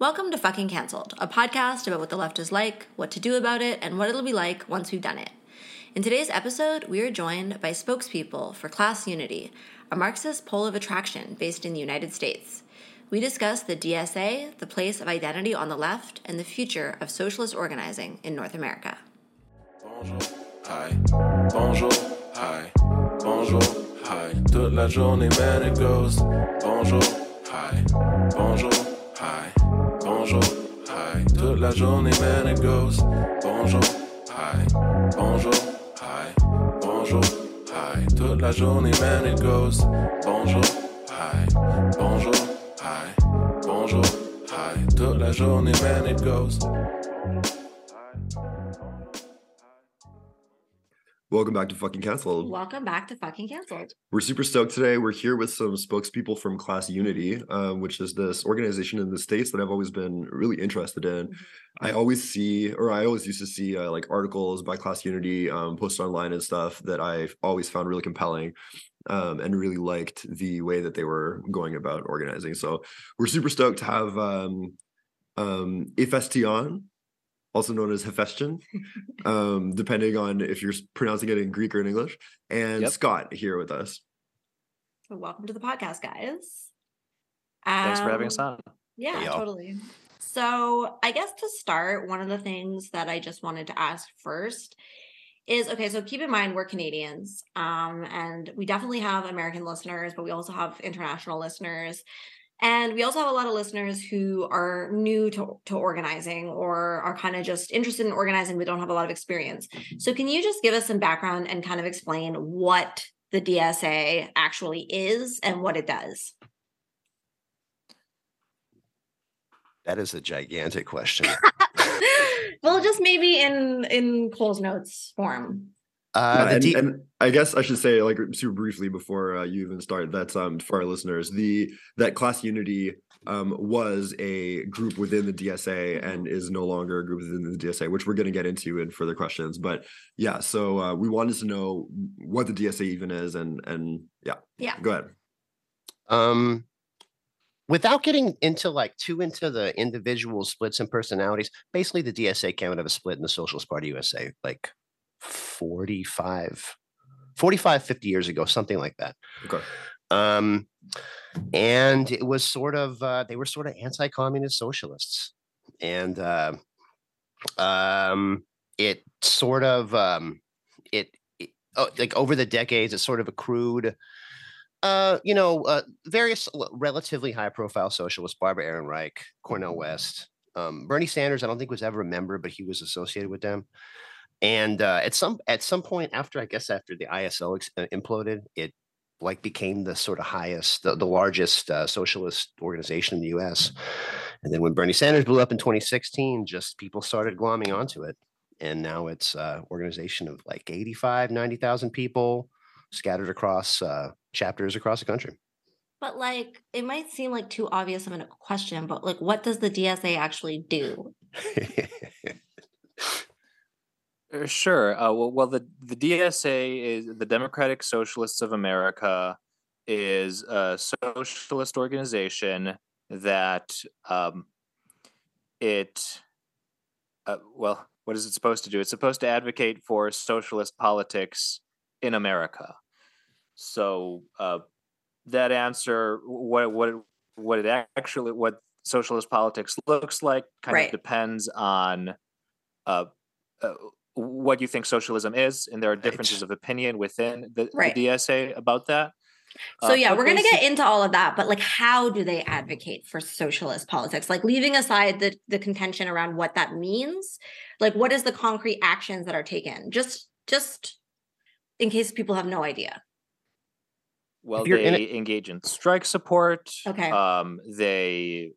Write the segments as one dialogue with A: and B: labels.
A: Welcome to Fucking Cancelled, a podcast about what the left is like, what to do about it, and what it'll be like once we've done it. In today's episode, we are joined by spokespeople for Class Unity, a Marxist pole of attraction based in the United States. We discuss the DSA, the place of identity on the left, and the future of socialist organizing in North America.
B: Bonjour, hi, bonjour, hi, bonjour, hi. Toute la journée, man, it goes. Bonjour, hi, bonjour, hi, bonjour, hi. Toute la journée, man, it goes. Bonjour, hi, bonjour, hi, bonjour, hi. Toute la journée, man, it goes. Bonjour, hi, bonjour, hi, bonjour, hi. Toute la journée, man, it goes.
C: Welcome back to Fucking Cancelled.
A: Welcome back to Fucking Cancelled.
C: We're super stoked today. We're here with some spokespeople from Class Unity, um, which is this organization in the States that I've always been really interested in. I always see, or I always used to see, uh, like articles by Class Unity um, posted online and stuff that I've always found really compelling um, and really liked the way that they were going about organizing. So we're super stoked to have um, um, Ifesti on, also known as Hephestion, um, depending on if you're pronouncing it in Greek or in English, and
D: Yep.
C: Scott here with us.
A: So welcome to the podcast, guys.
D: Thanks for having us
A: Um,
D: on.
A: Yeah,
C: Hey,
A: totally. So, I guess to start, one of the things that I just wanted to ask first is okay, so keep in mind we're Canadians, um, and we definitely have American listeners, but we also have international listeners. And we also have a lot of listeners who are new to, to organizing or are kind of just interested in organizing but don't have a lot of experience. So, can you just give us some background and kind of explain what the DSA actually is and what it does?
E: That is a gigantic question.
A: well, just maybe in in Cole's notes form.
E: Uh,
C: Yeah, and,
E: D-
C: and I guess I should say, like super briefly before uh, you even start, that's um for our listeners, the that Class Unity um was a group within the DSA and is no longer a group within the DSA, which we're going to get into in further questions. But yeah, so uh, we wanted to know what the DSA even is, and and yeah,
A: Yeah.
C: go ahead.
E: um, without getting into like too into the individual splits and personalities, basically the DSA came out of a split in the Socialist Party USA like 45, 45, 50 years ago, something like that.
C: Okay.
E: Um, and it was sort of uh, they were sort of anti-communist socialists, and uh, um, it sort of um, it, it oh, like over the decades, it sort of accrued. Uh, you know, uh, various relatively high-profile socialists: Barbara Ehrenreich, Cornel West, um, Bernie Sanders. I don't think was ever a member, but he was associated with them. And uh, at some at some point after, I guess after the ISO ex- uh, imploded, it like became the sort of highest, the, the largest uh, socialist organization in the U.S. And then when Bernie Sanders blew up in 2016, just people started glomming onto it, and now it's uh, organization of like 85, 90,000 people scattered across uh, chapters across the country.
A: But like, it might seem like too obvious of a question, but like, what does the DSA actually do?
D: Uh, Sure. Uh, well, well, the the DSA is the Democratic Socialists of America is a socialist organization that um, it uh, well, what is it supposed to do? It's supposed to advocate for socialist politics in America. So uh, that answer, what what it- what it actually what socialist politics looks like, kind
A: Right.
D: of depends on uh, uh, what do you think socialism is, and there are differences of opinion within the,
A: Right.
D: the DSA about that.
A: So
D: Uh,
A: yeah, we're gonna get into all of that, but like, how do they advocate for socialist politics? Like, leaving aside the the contention around what that means, like, what is the concrete actions that are taken? Just just in case people have no idea.
D: Well,
E: you're in
D: they engage in strike support.
A: Okay.
D: Um, they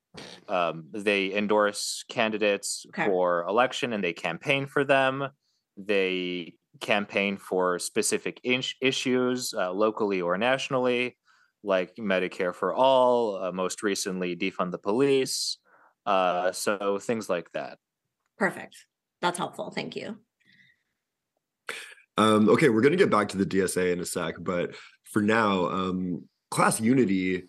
D: um, they endorse candidates
A: Okay.
D: for election and they campaign for them. They campaign for specific in- issues uh, locally or nationally, like Medicare for all. Uh, most recently, defund the police. Uh, so things like that.
A: Perfect. That's helpful. Thank you.
C: Um, okay, we're gonna get back to the DSA in a sec, but for now, um, Class Unity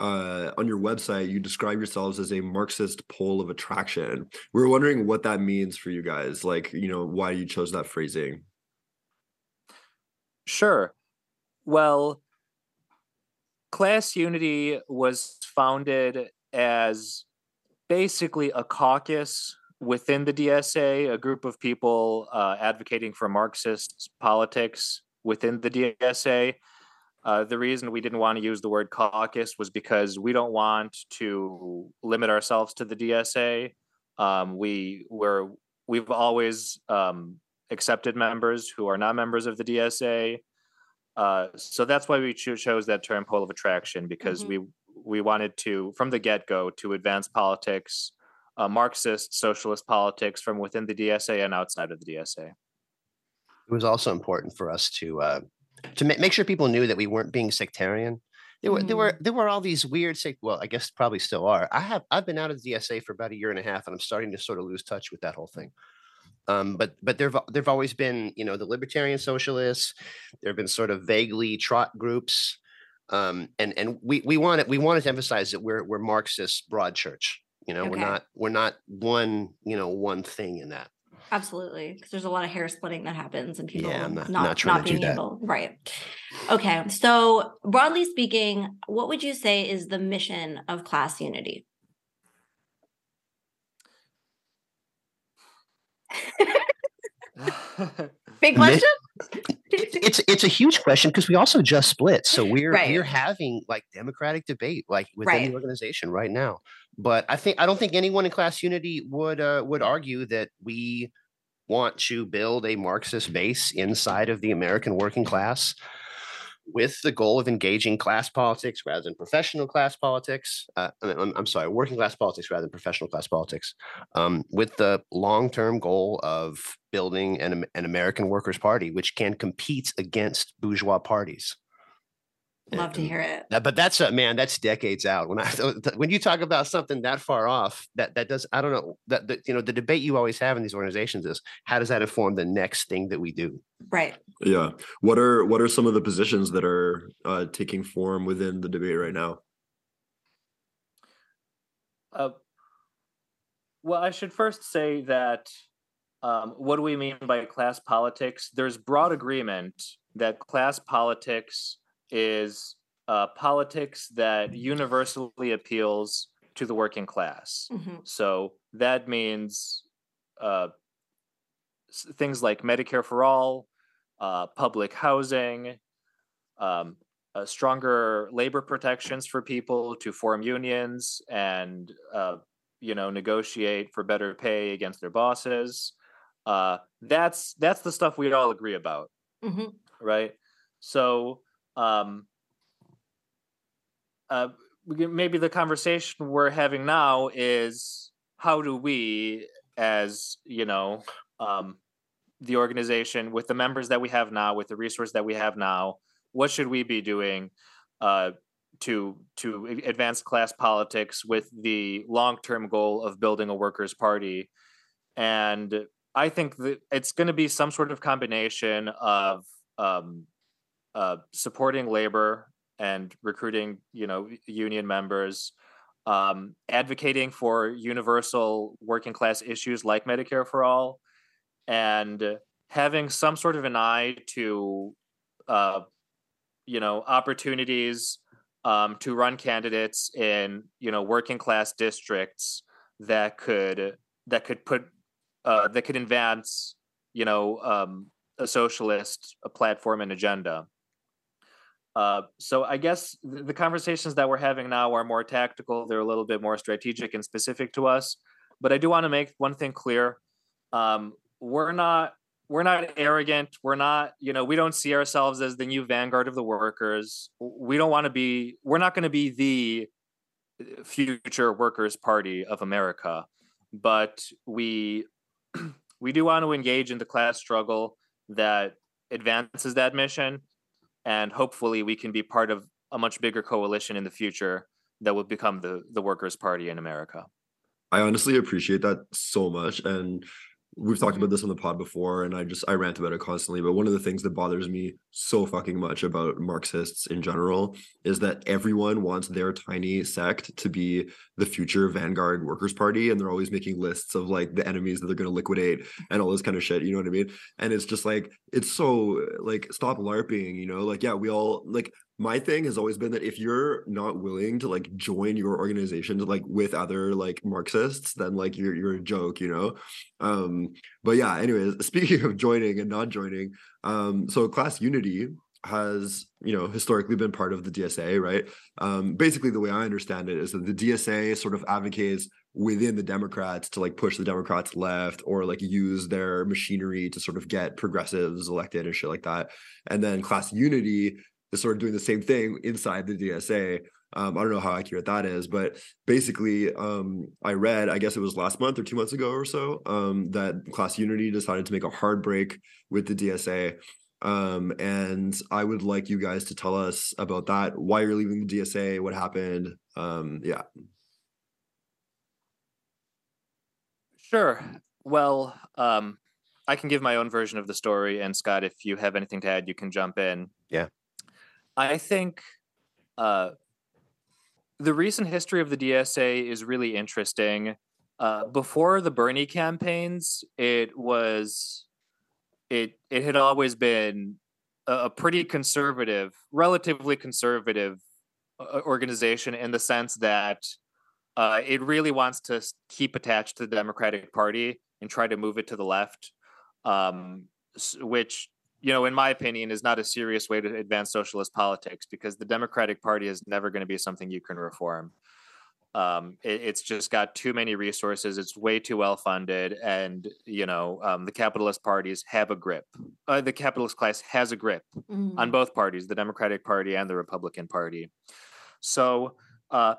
C: uh, on your website, you describe yourselves as a Marxist pole of attraction. We are wondering what that means for you guys. Like, you know, why you chose that phrasing.
D: Sure. Well, Class Unity was founded as basically a caucus within the DSA, a group of people uh, advocating for Marxist politics within the DSA. Uh, the reason we didn't want to use the word caucus was because we don't want to limit ourselves to the DSA. Um, we were we've always um, accepted members who are not members of the DSA. Uh, so that's why we cho- chose that term pole of attraction because mm-hmm. we we wanted to from the get go to advance politics, uh, Marxist socialist politics from within the DSA and outside of the DSA.
E: It was also important for us to uh, to ma- make sure people knew that we weren't being sectarian. There were mm. there were mm. there were all these weird well, I guess probably still are. I have I've been out of the DSA for about a year and a half, and I'm starting to sort of lose touch with that whole thing. Um, but but there've there've always been you know the libertarian socialists. There have been sort of vaguely trot groups, um, and and we we wanted we wanted to emphasize that we're we're Marxist broad church. You know, okay. we're not we're not one you know one thing in that.
A: Absolutely, because there's a lot of hair splitting that happens and people yeah, not, not, not, not being able. Right. Okay. So broadly speaking, what would you say is the mission of class unity? Big question.
E: it's it's a huge question because we also just split, so we're right. we're having like democratic debate like within right. the organization right now. But I think I don't think anyone in class unity would uh, would argue that we want to build a Marxist base inside of the American working class with the goal of engaging class politics rather than professional class politics. Uh, I'm, I'm, sorry, working class politics rather than professional class politics, um, with the long term goal of building an, an American Workers' Party which can compete against bourgeois parties.
A: Love to hear it.
E: But that's a man. That's decades out. When I when you talk about something that far off, that that does. I don't know that, that you know the debate you always have in these organizations is how does that inform the next thing that we do?
A: Right.
C: Yeah. What are what are some of the positions that are uh, taking form within the debate right now?
D: Uh, well, I should first say that um, what do we mean by class politics? There's broad agreement that class politics is uh, politics that universally appeals to the working class. Mm-hmm. So that means uh, things like Medicare for all, uh, public housing, um, uh, stronger labor protections for people to form unions and uh, you know negotiate for better pay against their bosses. Uh, that's that's the stuff we all agree about, mm-hmm. right? So um, uh, maybe the conversation we're having now is how do we, as you know, um, the organization with the members that we have now, with the resource that we have now, what should we be doing uh, to to advance class politics with the long term goal of building a workers' party? And I think that it's going to be some sort of combination of um, uh, supporting labor and recruiting, you know, union members, um, advocating for universal working class issues like Medicare for all, and having some sort of an eye to, uh, you know, opportunities um, to run candidates in, you know, working class districts that could that could put uh, that could advance, you know, um, a socialist a platform and agenda. Uh, so I guess the conversations that we're having now are more tactical. They're a little bit more strategic and specific to us. But I do want to make one thing clear: um, we're not we're not arrogant. We're not you know we don't see ourselves as the new vanguard of the workers. We don't want to be. We're not going to be the uh, future workers' party of America. But we we do want to engage in the class struggle that advances that mission and hopefully we can be part of a much bigger coalition in the future that will become the the workers party in america.
C: I honestly appreciate that so much and we've talked
A: Mhm.
C: about this on the pod before and i just i rant about it constantly but one of the things that bothers me so fucking much about marxists in general is that everyone wants their tiny sect to be the future vanguard workers party and they're always making lists of like the enemies that they're going to liquidate and all this kind of shit you know what i mean and it's just like it's so like stop larping you know like yeah we all like my thing has always been that if you're not willing to like join your organization like with other like marxists then like you're you're a joke you know? Um but yeah anyways speaking of joining and not joining um so class unity has you know historically been part of the dsa right? Um basically the way i understand it is that the dsa sort of advocates within the democrats to like push the democrats left or like use their machinery to sort of get progressives elected and shit like that. And then class unity is sort of doing the same thing inside the dsa um, I don't know how accurate that is, but basically, um, I read, I guess it was last month or two months ago or so, um, that Class Unity decided to make a hard break with the DSA. Um, and I would like you guys to tell us about that, why you're leaving the DSA, what happened. Um, yeah.
D: Sure. Well, um, I can give my own version of the story, and Scott, if you have anything to add, you can jump in.
E: Yeah.
D: I think uh, the recent history of the DSA is really interesting. Uh, before the Bernie campaigns, it was it it had always been a, a pretty conservative, relatively conservative uh, organization in the sense that uh, it really wants to keep attached to the Democratic Party and try to move it to the left, um, which you know, in my opinion, is not a serious way to advance socialist politics because the Democratic Party is never going to be something you can reform. Um, it, it's just got too many resources. It's way too well funded, and you know, um, the capitalist parties have a grip. Uh, the capitalist class has a grip
A: Mhm.
D: on both parties, the Democratic Party and the Republican Party. So uh,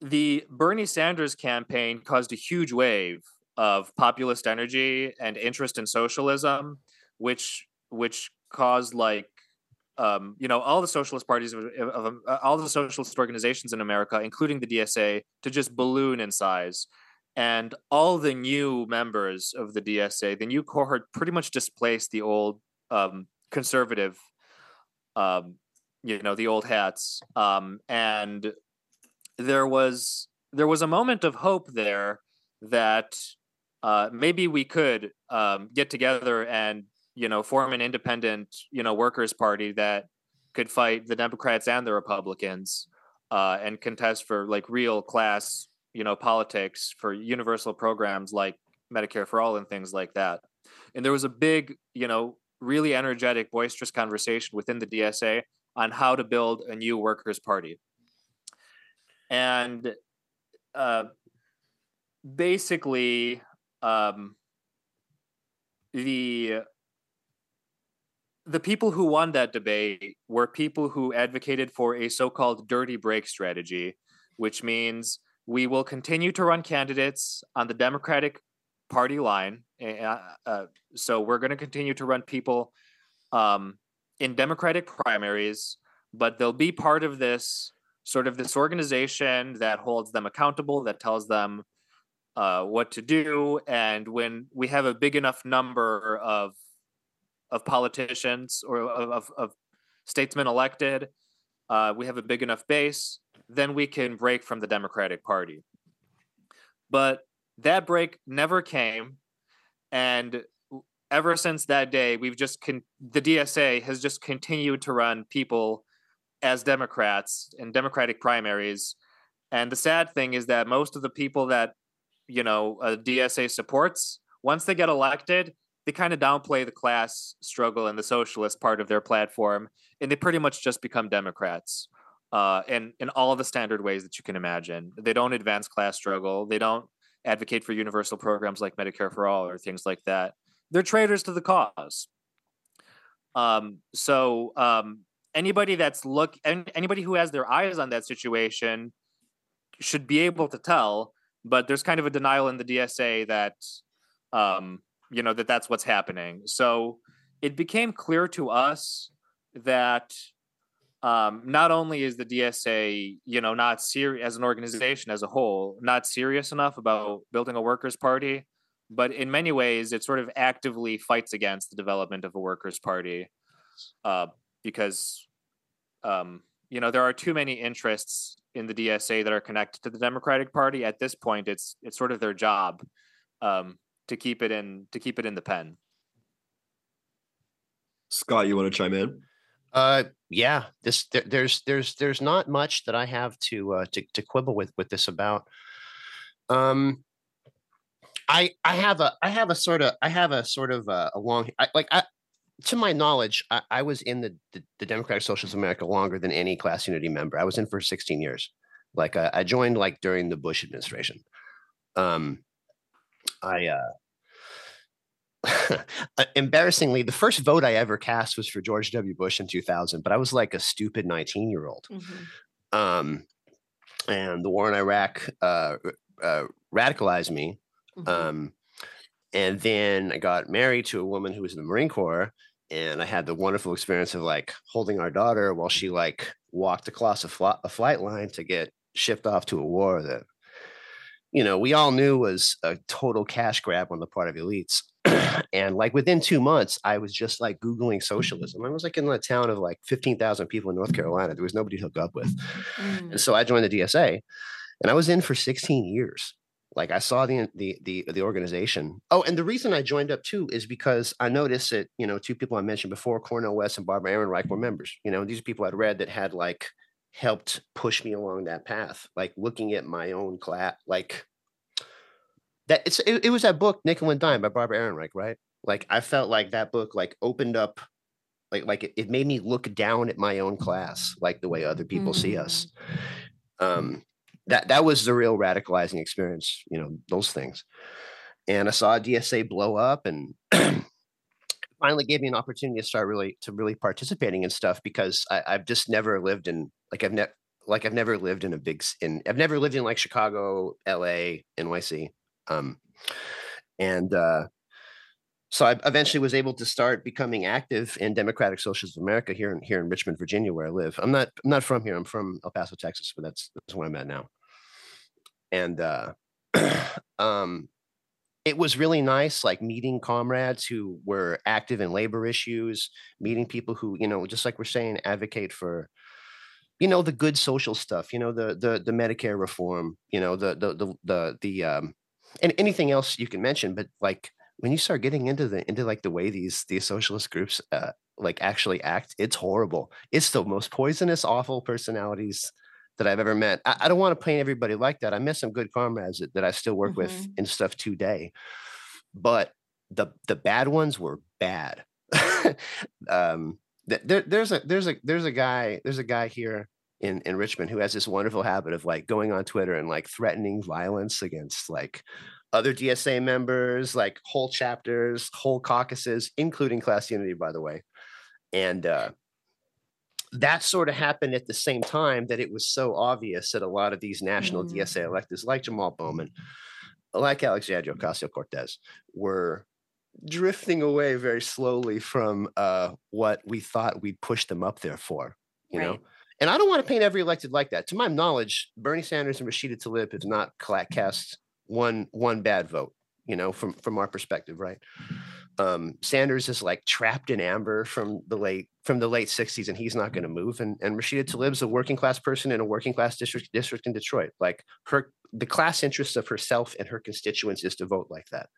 D: the Bernie Sanders campaign caused a huge wave of populist energy and interest in socialism, which which caused like um, you know all the socialist parties of, of, of uh, all the socialist organizations in America, including the DSA, to just balloon in size. And all the new members of the DSA, the new cohort, pretty much displaced the old um, conservative um, you know the old hats um, and there was there was a moment of hope there that uh, maybe we could um, get together and you know form an independent you know workers party that could fight the democrats and the republicans uh, and contest for like real class you know politics for universal programs like medicare for all and things like that and there was a big you know really energetic boisterous conversation within the dsa on how to build a new workers' party. And uh, basically, um, the the people who won that debate were people who advocated for a so-called dirty break strategy, which means we will continue to run candidates on the Democratic Party line. Uh, uh, so we're going to continue to run people um, in Democratic primaries, but they'll be part of this sort of this organization that holds them accountable, that tells them uh, what to do. And when we have a big enough number of of politicians or of, of, statesmen elected, uh, we have a big enough base, then we can break from the Democratic Party. But that break never came, and ever since that day, we've just con- the DSA has just continued to run people as Democrats in Democratic primaries. And the sad thing is that most of the people that you know a DSA supports, once they get elected, they kind of downplay the class struggle and the socialist part of their platform, and they pretty much just become Democrats. Uh, in in all the standard ways that you can imagine, they don't advance class struggle. They don't advocate for universal programs like Medicare for all or things like that they're traitors to the cause. Um, so um, anybody that's look and anybody who has their eyes on that situation should be able to tell. But there's kind of a denial in the DSA that um, you know that that's what's happening. So it became clear to us that um, not only is the DSA, you know, not serious as an organization as a whole, not serious enough about building a workers' party, but in many ways, it sort of actively fights against the development of a workers' party uh, because, um, you know, there are too many interests in the DSA that are connected to the Democratic Party. At this point, it's it's sort of their job um, to keep it in to keep it in the pen.
C: Scott, you want to chime in?
E: Uh, yeah. This there, there's there's there's not much that I have to uh, to to quibble with with this about. Um, I I have a I have a sort of I have a sort of a, a long I, like I to my knowledge I, I was in the, the, the Democratic Socialists of America longer than any class unity member. I was in for 16 years. Like I, I joined like during the Bush administration. Um, I uh, embarrassingly, the first vote I ever cast was for George W. Bush in 2000, but I was like a stupid 19 year old. Mm-hmm. Um, and the war in Iraq uh, uh, radicalized me. Mm-hmm. Um, and then I got married to a woman who was in the Marine Corps, and I had the wonderful experience of like holding our daughter while she like walked across a, fl- a flight line to get shipped off to a war that you know we all knew was a total cash grab on the part of elites and like within two months, I was just like Googling socialism. I was like in a town of like 15,000 people in North Carolina. There was nobody to hook up with. Mm. And so I joined the DSA and I was in for 16 years. Like I saw the, the, the, the organization. Oh, and the reason I joined up too is because I noticed that, you know, two people I mentioned before, Cornel West and Barbara Ehrenreich were members. You know, these are people I'd read that had like helped push me along that path, like looking at my own class, like that it's it, it was that book Nickel and Dime by Barbara Ehrenreich, right? Like I felt like that book like opened up like like it, it made me look down at my own class like the way other people mm. see us. Um that that was the real radicalizing experience, you know, those things. And I saw DSA blow up and finally gave me an opportunity to start really to really participating in stuff because I, have just never lived in like I've never like I've never lived in a big in I've never lived in like Chicago, LA, NYC. Um, and uh, so I eventually was able to start becoming active in Democratic Socialists of America here in here in Richmond, Virginia, where I live. I'm not I'm not from here. I'm from El Paso, Texas, but that's that's where I'm at now. And uh, um, it was really nice, like meeting comrades who were active in labor issues, meeting people who you know, just like we're saying, advocate for you know the good social stuff you know the the the medicare reform you know the the the the, the um and anything else you can mention but like when you start getting into the into like the way these these socialist groups uh like actually act it's horrible. It's the most poisonous awful personalities that i've ever met i, I don't want to paint everybody like that i met some good comrades that, that i still work mm-hmm. with and stuff today but the the bad ones were bad um there, there's a there's a there's a guy there's a guy here in in Richmond who has this wonderful habit of like going on Twitter and like threatening violence against like other DSA members, like whole chapters, whole caucuses, including Class Unity, by the way. And uh, that sort of happened at the same time that it was so obvious that a lot of these national mm. DSA electors, like Jamal Bowman, like Alexandria Ocasio Cortez, were drifting away very slowly from uh, what we thought we'd push them up there for. You right. know, and I don't want to paint every elected like that. To my knowledge, Bernie Sanders and Rashida Tlaib have not cast one one bad vote. You know, from from our perspective, right? Um, Sanders is like trapped in amber from the late from the late '60s, and he's not going to move. And and Rashida Tlaib's a working class person in a working class district district in Detroit. Like her, the class interest of herself and her constituents is to vote like that.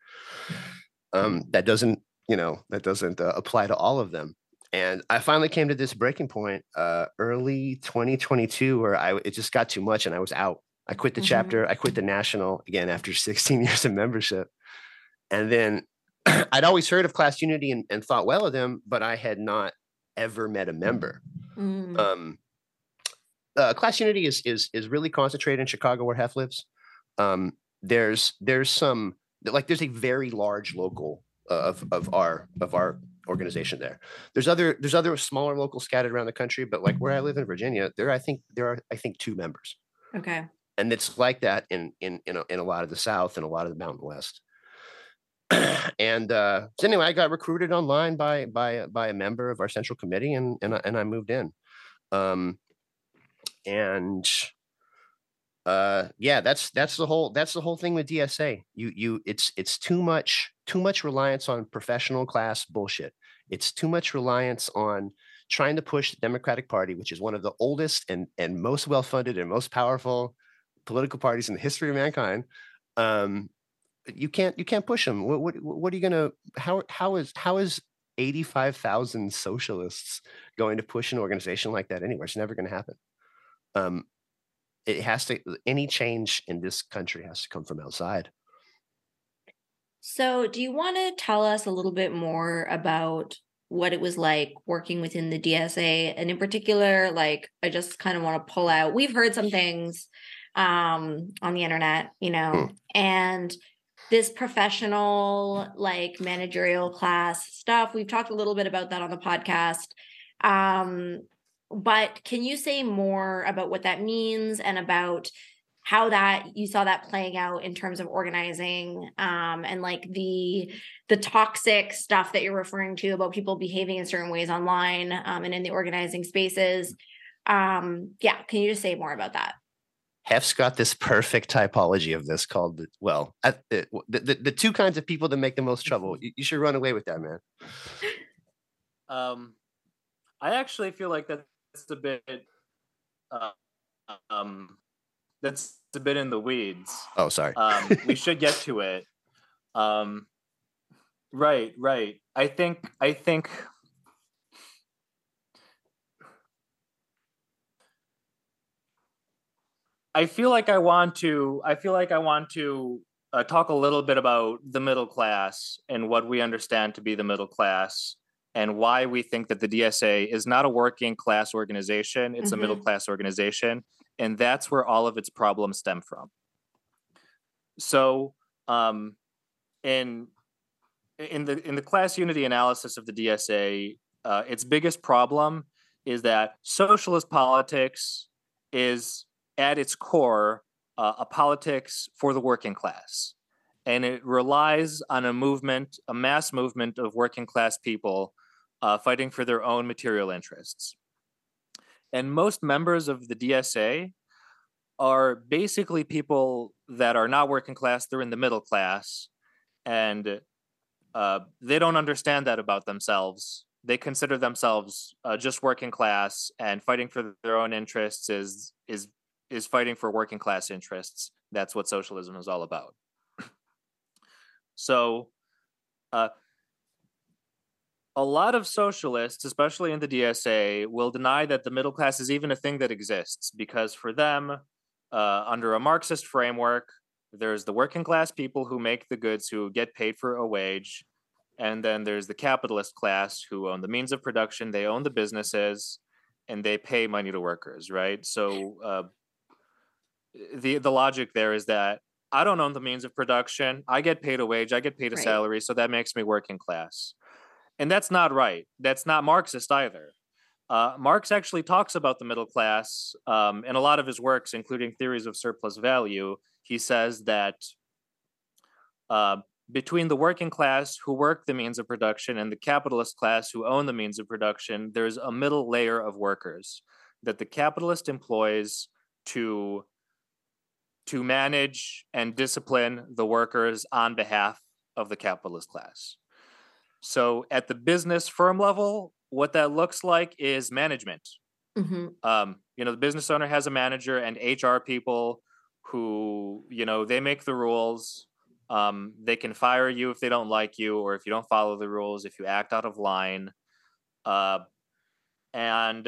E: Um, that doesn't, you know, that doesn't uh, apply to all of them and I finally came to this breaking point uh, early 2022 where I it just got too much and I was out. I quit the mm-hmm. chapter. I quit the national again after 16 years of membership, and then I'd always heard of Class Unity and, and, thought well of them, but I had not ever met a member. Mm. Um, uh, Class Unity is is is really concentrated in Chicago where Hef lives. Um, there's there's some like there's a very large local uh, of of our of our organization there. There's other there's other smaller locals scattered around the country, but like where I live in Virginia, there I think there are I think two members.
A: Okay.
E: And it's like that in in in a, in a lot of the South and a lot of the Mountain West. and uh, so anyway, I got recruited online by by by a member of our central committee, and and and I moved in. Um, and uh yeah that's that's the whole that's the whole thing with dsa you you it's it's too much too much reliance on professional class bullshit it's too much reliance on trying to push the democratic party which is one of the oldest and and most well funded and most powerful political parties in the history of mankind um you can't you can't push them what what, what are you gonna how how is how is 85,000 socialists going to push an organization like that anywhere it's never going to happen. Um it has to any change in this country has to come from outside.
A: So do you want to tell us a little bit more about what it was like working within the dsa and in particular like i just kind of want to pull out we've heard some things um on the internet you know? Hmm. and this professional like managerial class stuff. We've talked a little bit about that on the podcast. Um but can you say more about what that means and about how that you saw that playing out in terms of organizing um, and like the the toxic stuff that you're referring to about people behaving in certain ways online um, and in the organizing spaces? Um, yeah can you just say more about that
E: Hef's got this perfect typology of this called well the, the, the two kinds of people that make the most trouble you, you should run away with that man
D: um i actually feel like that's a bit uh, um that's a bit in the weeds.
E: Oh, sorry.
D: um, we should get to it. Um, right, right. I think I think I feel like I want to I feel like I want to uh, talk a little bit about the middle class and what we understand to be the middle class and why we think that the DSA is not a working class organization, it's mm-hmm. a middle mm-hmm. class organization. And that's where all of its problems stem from. So, um, in in the in the class unity analysis of the DSA, uh, its biggest problem is that socialist politics is at its core uh, a politics for the working class and it relies on a movement, a mass movement of working class people uh, fighting for their own material interests. And most members of the DSA are basically people that are not working class, they're in the middle class, and uh, they don't understand that about themselves. They consider themselves uh, just working class, and fighting for their own interests is is is fighting for working class interests. That's what socialism is all about. so, uh, a lot of socialists, especially in the DSA, will deny that the middle class is even a thing that exists because for them, uh, under a Marxist framework, there's the working class people who make the goods who get paid for a wage. And then there's the capitalist class who own the means of production, they own the businesses, and they pay money to workers, right? So uh, the the logic there is that I don't own the means of production. I get paid a wage, I get paid a right. salary, so that makes me working class. And that's not right. That's not Marxist either. Uh, Marx actually talks about the middle class um, in a lot of his works, including theories of surplus value. He says that uh, between the working class who work the means of production and the capitalist class who own the means of production, there's a middle layer of workers that the capitalist employs to to manage and discipline the workers on behalf of the capitalist class. So at the business firm level, what that looks like is management. Mm-hmm. Um, you know, the business owner has a manager and HR people who, you know, they make the rules. Um, they can fire you if they don't like you or if you don't follow the rules, if you act out of line. Uh, and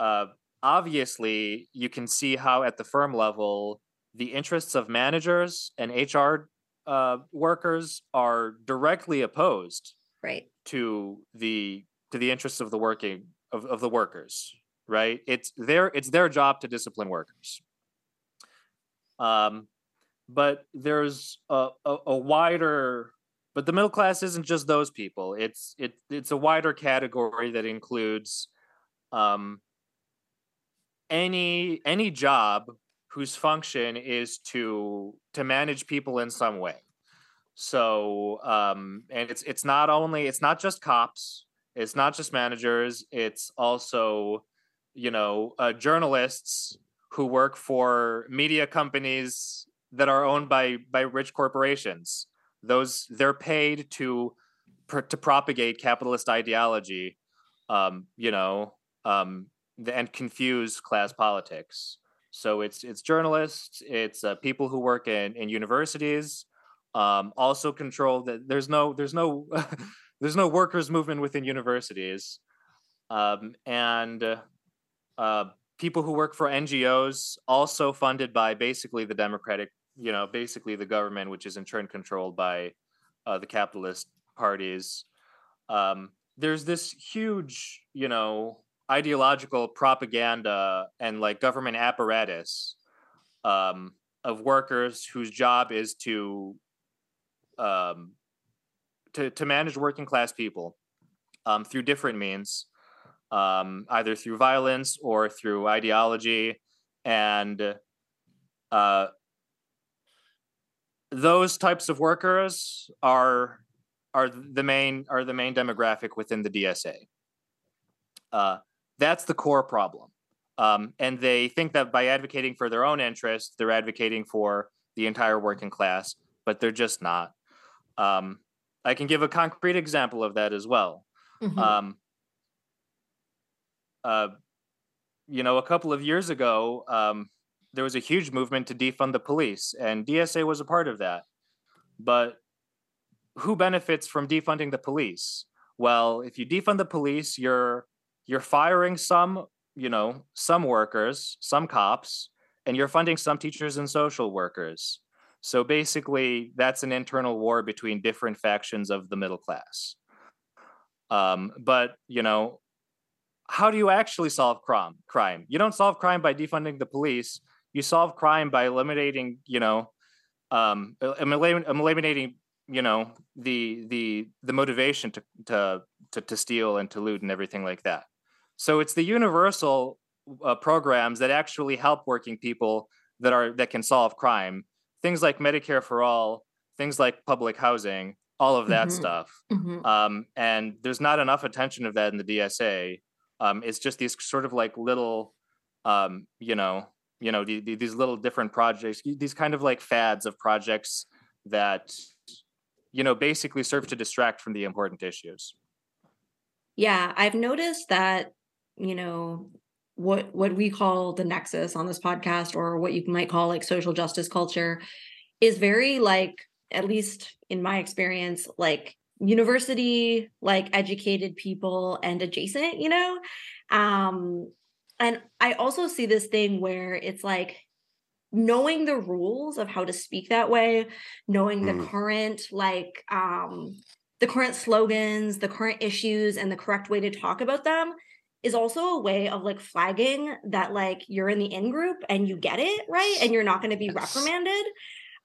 D: uh, obviously, you can see how at the firm level, the interests of managers and HR uh, workers are directly opposed
A: right.
D: to the to the interests of the working of, of the workers right? It's their it's their job to discipline workers. Um but there's a, a, a wider but the middle class isn't just those people. It's it, it's a wider category that includes um any any job whose function is to to manage people in some way. So um, and it's it's not only it's not just cops, it's not just managers, it's also you know uh, journalists who work for media companies that are owned by by rich corporations. Those they're paid to to propagate capitalist ideology, um, you know, um, and confuse class politics. So it's it's journalists, it's uh, people who work in in universities, um, also control that there's no there's no there's no workers movement within universities, um, and uh, people who work for NGOs also funded by basically the Democratic, you know, basically the government, which is in turn controlled by uh, the capitalist parties. Um, there's this huge, you know, ideological propaganda and like government apparatus um, of workers whose job is to um, to to manage working class people um, through different means, um, either through violence or through ideology, and uh, those types of workers are are the main are the main demographic within the DSA. Uh, that's the core problem. Um, and they think that by advocating for their own interests, they're advocating for the entire working class, but they're just not. Um, I can give a concrete example of that as well. Mm-hmm. Um, uh, you know, a couple of years ago, um, there was a huge movement to defund the police, and DSA was a part of that. But who benefits from defunding the police? Well, if you defund the police, you're you're firing some, you know, some workers, some cops, and you're funding some teachers and social workers. So basically, that's an internal war between different factions of the middle class. Um, but you know, how do you actually solve crime? Crime. You don't solve crime by defunding the police. You solve crime by eliminating, you know, um, eliminating, you know, the the the motivation to to to, to steal and to loot and everything like that. So it's the universal uh, programs that actually help working people that are that can solve crime. Things like Medicare for all, things like public housing, all of that mm-hmm. stuff. Mm-hmm. Um, and there's not enough attention of that in the DSA. Um, it's just these sort of like little, um, you know, you know, the, the, these little different projects, these kind of like fads of projects that, you know, basically serve to distract from the important issues.
A: Yeah, I've noticed that you know what what we call the nexus on this podcast or what you might call like social justice culture is very like at least in my experience like university like educated people and adjacent you know um and i also see this thing where it's like knowing the rules of how to speak that way knowing mm. the current like um the current slogans the current issues and the correct way to talk about them is also a way of like flagging that like you're in the in group and you get it right? And you're not going to be reprimanded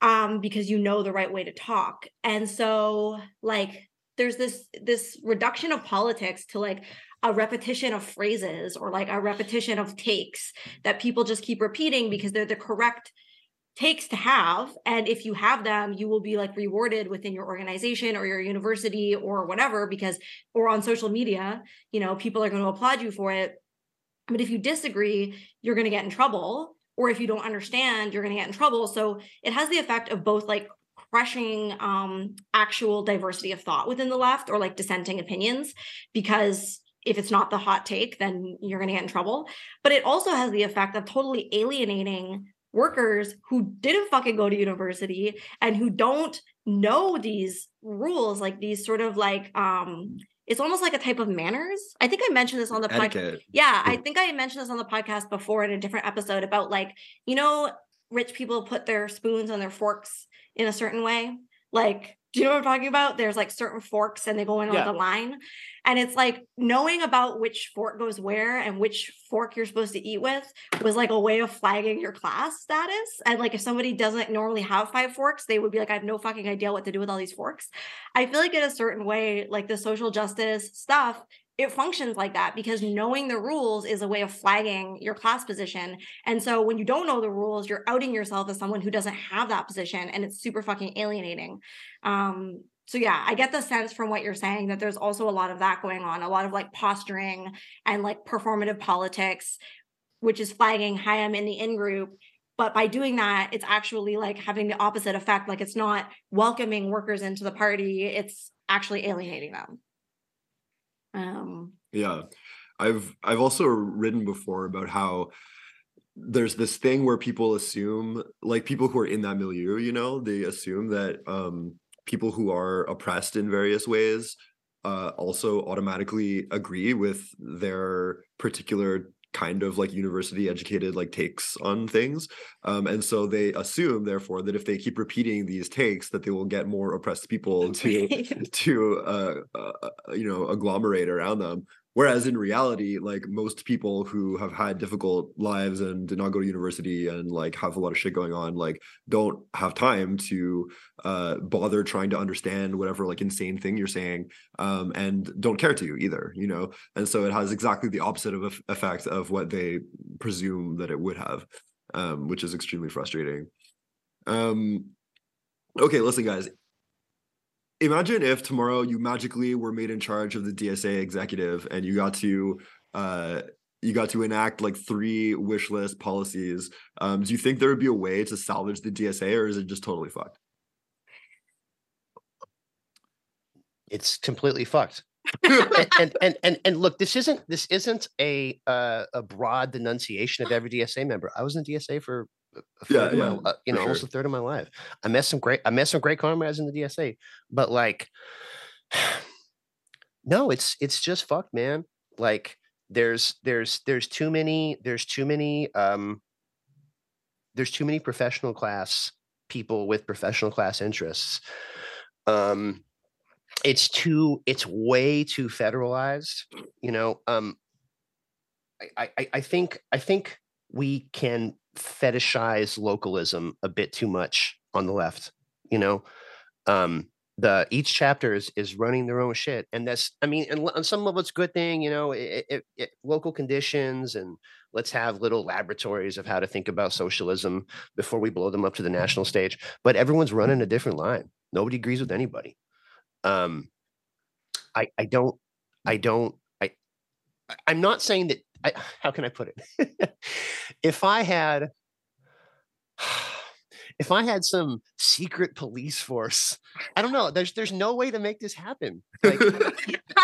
A: um because you know the right way to talk. And so like there's this this reduction of politics to like a repetition of phrases or like a repetition of takes that people just keep repeating because they're the correct takes to have and if you have them you will be like rewarded within your organization or your university or whatever because or on social media you know people are going to applaud you for it. But if you disagree you're going to get in trouble or if you don't understand you're going to get in trouble. So it has the effect of both like crushing um actual diversity of thought within the left or like dissenting opinions because if it's not the hot take then you're going to get in trouble. But it also has the effect of totally alienating workers who didn't fucking go to university and who don't know these rules like these sort of like um it's almost like a type of manners. I think I mentioned this on the podcast. Yeah, I think I mentioned this on the podcast before in a different episode about like, you know, rich people put their spoons on their forks in a certain way. Like do you know what I'm talking about? There's like certain forks and they go in yeah. on the line. And it's like knowing about which fork goes where and which fork you're supposed to eat with was like a way of flagging your class status. And like if somebody doesn't normally have five forks, they would be like, I have no fucking idea what to do with all these forks. I feel like in a certain way, like the social justice stuff it functions like that because knowing the rules is a way of flagging your class position. And so when you don't know the rules, you're outing yourself as someone who doesn't have that position and it's super fucking alienating. Um, so yeah, I get the sense from what you're saying that there's also a lot of that going on, a lot of like posturing and like performative politics which is flagging, hi, I'm in the in group. But by doing that, it's actually like having the opposite effect. Like it's not welcoming workers into the party, it's actually alienating them. Um,
C: yeah. I've I've also written before about how there's this thing where people assume like people who are in that milieu, you know, they assume that um people who are oppressed in various ways uh, also automatically agree with their particular kind of like university educated like takes on things. Um, and so they assume therefore that if they keep repeating these takes that they will get more oppressed people to to uh, uh, uh, you know agglomerate around them Whereas in reality, like most people who have had difficult lives and did not go to university and like have a lot of shit going on, like don't have time to uh, bother trying to understand whatever like insane thing you're saying, um, and don't care to you either, you know. And so it has exactly the opposite of effect of what they presume that it would have, um, which is extremely frustrating. Um, okay, listen, guys imagine if tomorrow you magically were made in charge of the DSA executive and you got to uh, you got to enact like three wish list policies. Um, do you think there would be a way to salvage the DSA, or is it just totally fucked?
E: It's completely fucked. and, and, and and look, this isn't this isn't a uh, a broad denunciation of every DSA member. I was in DSA for yeah, yeah, my, uh, you know, sure. almost a third of my life. I met some great, I met some great comrades in the DSA, but like, no, it's it's just fucked, man. Like, there's there's there's too many there's too many um there's too many professional class people with professional class interests. Um, it's too it's way too federalized. You know, um, I I, I think I think we can fetishize localism a bit too much on the left you know? Um the each chapter is is running their own shit and that's i mean and on some level it's a good thing you know it, it, it, local conditions and let's have little laboratories of how to think about socialism before we blow them up to the national stage but everyone's running a different line. Nobody agrees with anybody. Um i i don't i don't i i'm not saying that I, how can I put it? if I had, if I had some secret police force, I don't know. There's there's no way to make this happen. Like,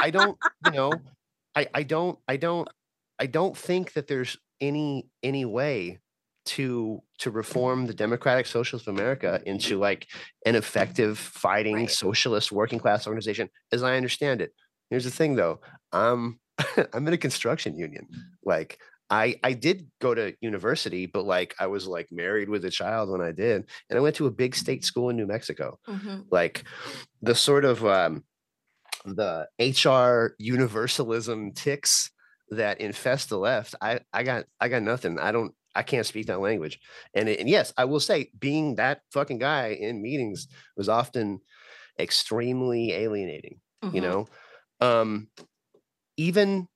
E: I don't, you know, I I don't I don't I don't think that there's any any way to to reform the democratic socialist of america into like an effective fighting right. socialist working class organization as i understand it here's the thing though i'm I'm in a construction union. Like I I did go to university, but like I was like married with a child when I did, and I went to a big state school in New Mexico. Mm-hmm. Like the sort of um, the HR universalism ticks that infest the left. I I got I got nothing. I don't I can't speak that language. And, and yes, I will say being that fucking guy in meetings was often extremely alienating, mm-hmm. you know. Um even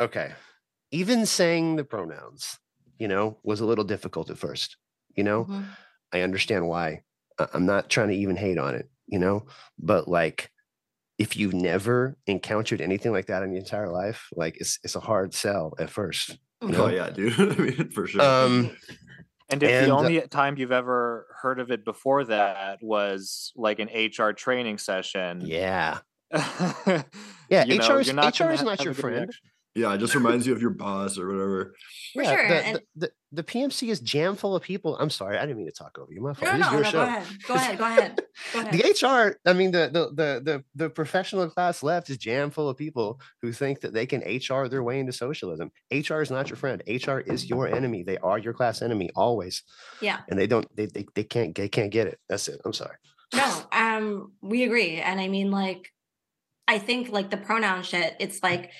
E: okay, even saying the pronouns, you know, was a little difficult at first. You know, mm-hmm. I understand why. I'm not trying to even hate on it, you know, but like if you've never encountered anything like that in your entire life, like it's it's a hard sell at first. You
C: oh, know? Oh yeah, dude. I mean, for sure.
D: Um, and if and, the only uh, time you've ever heard of it before that was like an HR training session,
E: yeah, yeah, you HR is, HR is not your friend. Reaction.
C: Yeah, it just reminds you of your boss or whatever.
A: For yeah, sure.
E: The, and... the, the, the, PMC is jam full of people. I'm sorry, I didn't mean to talk over you. My fault.
A: No, no, no, Go ahead. Go ahead. Go ahead. Go ahead.
E: the HR, I mean, the, the the the the professional class left is jam full of people who think that they can HR their way into socialism. HR is not your friend. HR is your enemy. They are your class enemy always.
A: Yeah.
E: And they don't. They they, they can't. They can't get it. That's it. I'm sorry.
A: No, um, we agree, and I mean, like, I think like the pronoun shit, it's like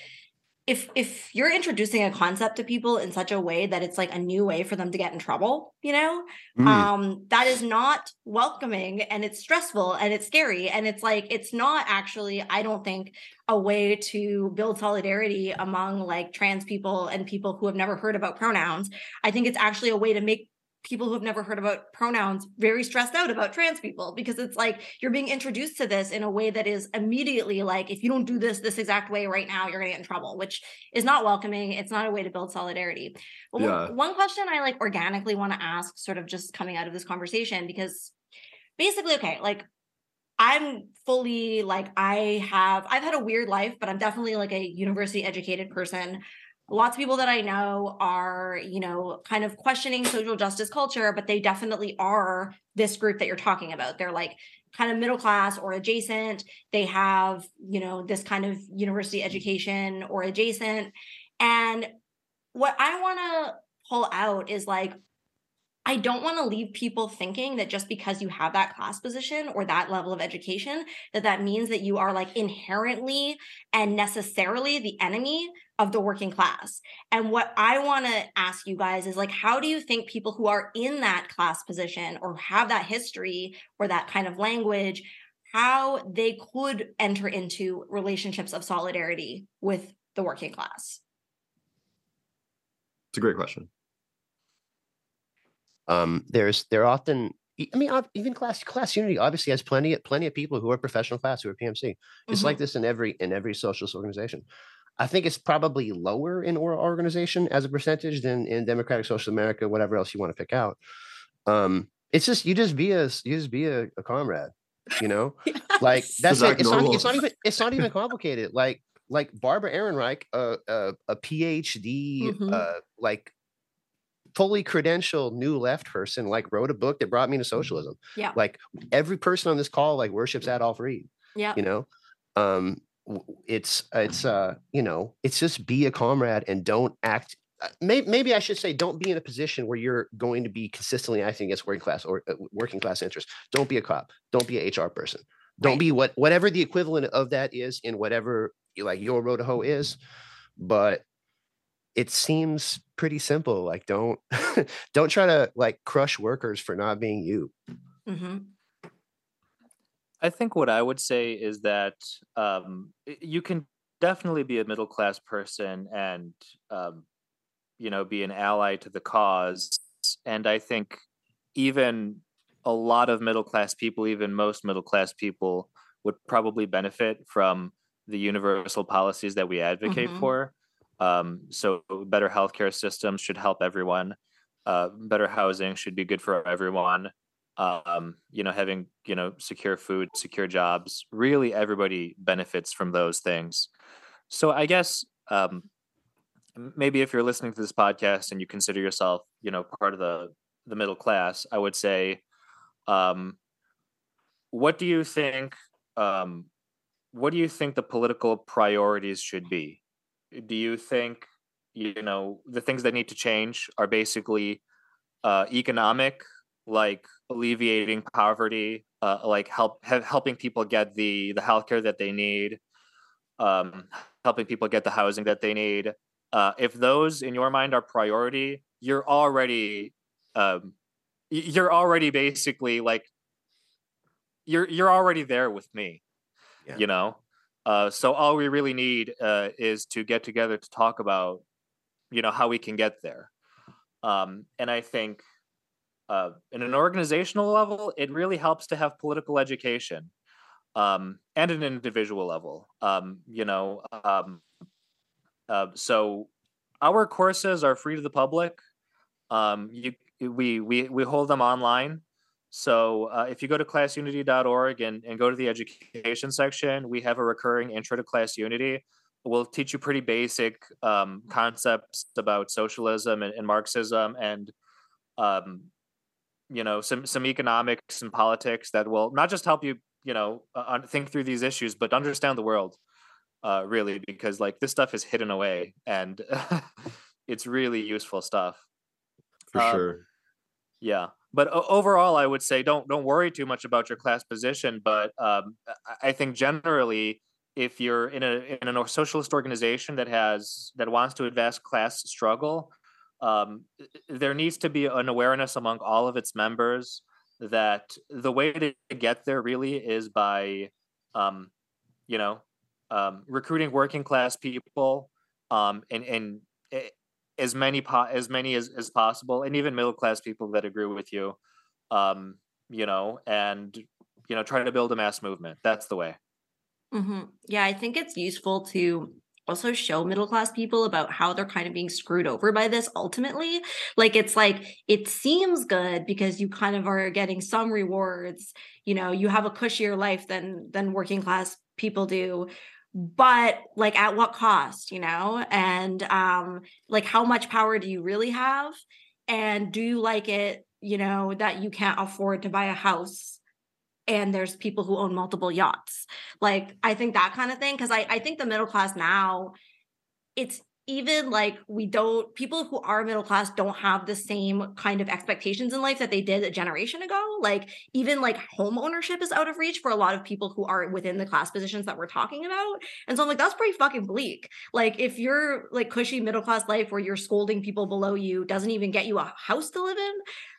A: if if you're introducing a concept to people in such a way that it's like a new way for them to get in trouble, you know, mm. um, that is not welcoming and it's stressful and it's scary and it's like it's not actually, I don't think, a way to build solidarity among like trans people and people who have never heard about pronouns. I think it's actually a way to make people who have never heard about pronouns very stressed out about trans people because it's like you're being introduced to this in a way that is immediately like if you don't do this this exact way right now you're going to get in trouble which is not welcoming. It's not a way to build solidarity.
C: Yeah.
A: one, one question i like organically want to ask sort of just coming out of this conversation because basically okay like i'm fully like i have i've had a weird life but i'm definitely like a university educated person lots of people that I know are, you know, kind of questioning social justice culture, but they definitely are this group that you're talking about. They're like kind of middle class or adjacent. They have, you know, this kind of university education or adjacent. And what I want to pull out is like, I don't want to leave people thinking that just because you have that class position or that level of education, that that means that you are like inherently and necessarily the enemy of the working class. And what I want to ask you guys is like, how do you think people who are in that class position or have that history or that kind of language, how they could enter into relationships of solidarity with the working class?
C: It's a great question.
E: um, there's there often I mean even class class unity obviously has plenty of plenty of people who are professional class who are PMC. It's like this in every in every socialist organization. I think it's probably lower in our organization as a percentage than in Democratic Social America, whatever else you want to pick out. Um, it's just you just be a s- you just be a, a comrade, you know. Like that's it.
C: act
E: It's not, it's not even it's not even complicated. Like like Barbara Ehrenreich, a a, a PhD,
A: Mhm.
E: uh, like fully credentialed new left person, like wrote a book that brought me to socialism.
A: Yeah.
E: Like every person on this call like worships Adolph Reed.
A: Yeah.
E: You know, um, w- it's it's uh you know it's just be a comrade and don't act. Maybe, maybe I should say, don't be in a position where you're going to be consistently acting against working class or uh, working class interests. Don't be a cop. Don't be a HR person don't
A: Right.
E: be what whatever the equivalent of that is in whatever like your road to hoe is but it seems pretty simple like don't don't try to like crush workers for not being you
A: hmm
D: I think what I would say is that um, you can definitely be a middle class person and um, you know be an ally to the cause. And I think even a lot of middle class people, even most middle class people, would probably benefit from the universal policies that we advocate
A: Mhm.
D: for. Um, so better healthcare systems should help everyone. Uh, better housing should be good for everyone um, you know, having you know secure food, secure jobs. Really, everybody benefits from those things. So I guess um, maybe if you're listening to this podcast and you consider yourself, you know, part of the the middle class, I would say, um, what do you think? Um, what do you think the political priorities should be? Do you think you know the things that need to change are basically uh, economic like alleviating poverty, uh, like help he- helping people get the the healthcare that they need, um, helping people get the housing that they need. Uh, if those in your mind are priority, you're already um, you're already basically like you're you're already there with me.
E: Yeah.
D: You know, uh, so all we really need uh, is to get together to talk about you know how we can get there. Um, and I think uh, in an organizational level, it really helps to have political education, um, and an individual level. Um, you know, um, uh, so our courses are free to the public. Um, you, we we we hold them online. So uh, if you go to classunity.org and, and go to the education section, we have a recurring intro to class unity. We'll teach you pretty basic um, concepts about socialism and, and Marxism and um, you know some some economics and politics that will not just help you you know uh, think through these issues but understand the world uh really because like this stuff is hidden away and it's really useful stuff
C: For
D: Um,
C: sure.
D: yeah but overall i would say don't don't worry too much about your class position but um I- i think generally if you're in a in a socialist organization that has that wants to advance class struggle um, there needs to be an awareness among all of its members that the way to get there really is by um, you know um, recruiting working class people um, and and eh, as many po- as many as, as possible and even middle class people that agree with you um you know and you know try to build a mass movement. That's the way.
A: Hmm Yeah, I think it's useful to also show middle class people about how they're kind of being screwed over by this ultimately. Like it's like it seems good because you kind of are getting some rewards, you know, you have a cushier life than than working class people do. But like at what cost, you know? And um like how much power do you really have? And do you like it, you know, that you can't afford to buy a house and there's people who own multiple yachts. Like i think that kind of thing because I, I think the middle class now it's even like we don't people who are middle class don't have the same kind of expectations in life that they did a generation ago. Like even like home ownership is out of reach for a lot of people who are within the class positions that we're talking about. And so i'm like that's pretty fucking bleak. Like if you're like cushy middle class life where you're scolding people below you doesn't even get you a house to live in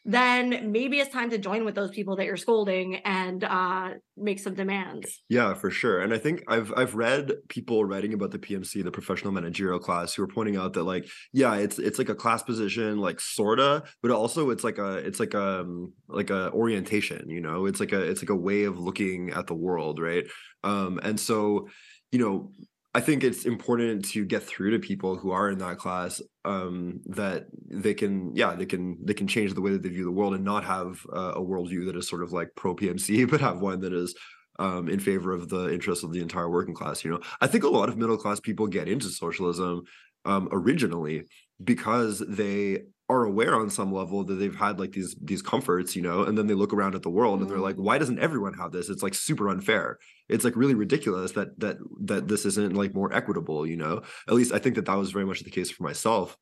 A: then maybe it's time to join with those people that you're scolding and uh, make some demands.
C: Yeah, for sure. And I think I've I've read people writing about the PMC, the professional managerial class, who are pointing out that like, yeah, it's it's like a class position, like sorta, but also it's like a it's like a um, like a orientation, you know, it's like a it's like a way of looking at the world, right? Um, and so, you know, I think it's important to get through to people who are in that class um, that they can, yeah, they can they can change the way that they view the world and not have uh, a worldview that is sort of like pro PMC, but have one that is um, in favor of the interests of the entire working class. You know, I think a lot of middle class people get into socialism um, originally because they are aware on some level that they've had like these these comforts you know and then they look around at the world and they're like mm. why doesn't everyone have this? It's like super unfair. It's like really ridiculous that that that this isn't like more equitable you know? At least i think that that was very much the case for myself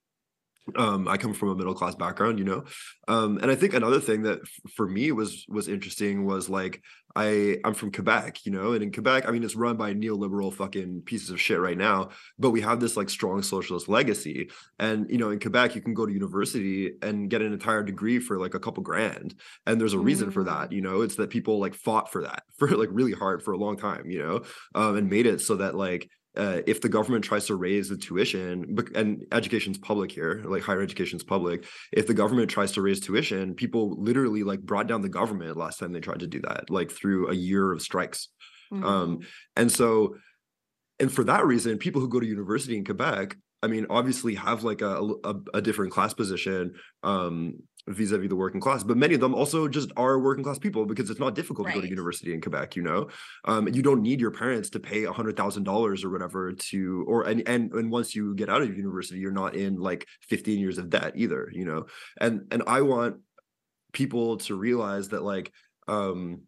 C: um i come from a middle class background you know? Um and i think another thing that f- for me was was interesting was like i i'm from quebec you know? And in quebec i mean it's run by neoliberal fucking pieces of shit right now but we have this like strong socialist legacy. And you know in quebec you can go to university and get an entire degree for like a couple grand. And there's a reason mm. for that you know? It's that people like fought for that for like really hard for a long time you know? Um and made it so that like uh, if the government tries to raise the tuition and education's public here like higher education's public if the government tries to raise tuition people literally like brought down the government last time they tried to do that like through a year of strikes um, mm-hmm. um, and so and for that reason people who go to university in quebec i mean obviously have like a, a, a different class position um, vis-a-vis the working class but many of them also just are working class people because it's not difficult right. to go to university in quebec you know um, you don't need your parents to pay a hundred thousand dollars or whatever to or and, and and once you get out of university you're not in like 15 years of debt either you know and and i want people to realize that like um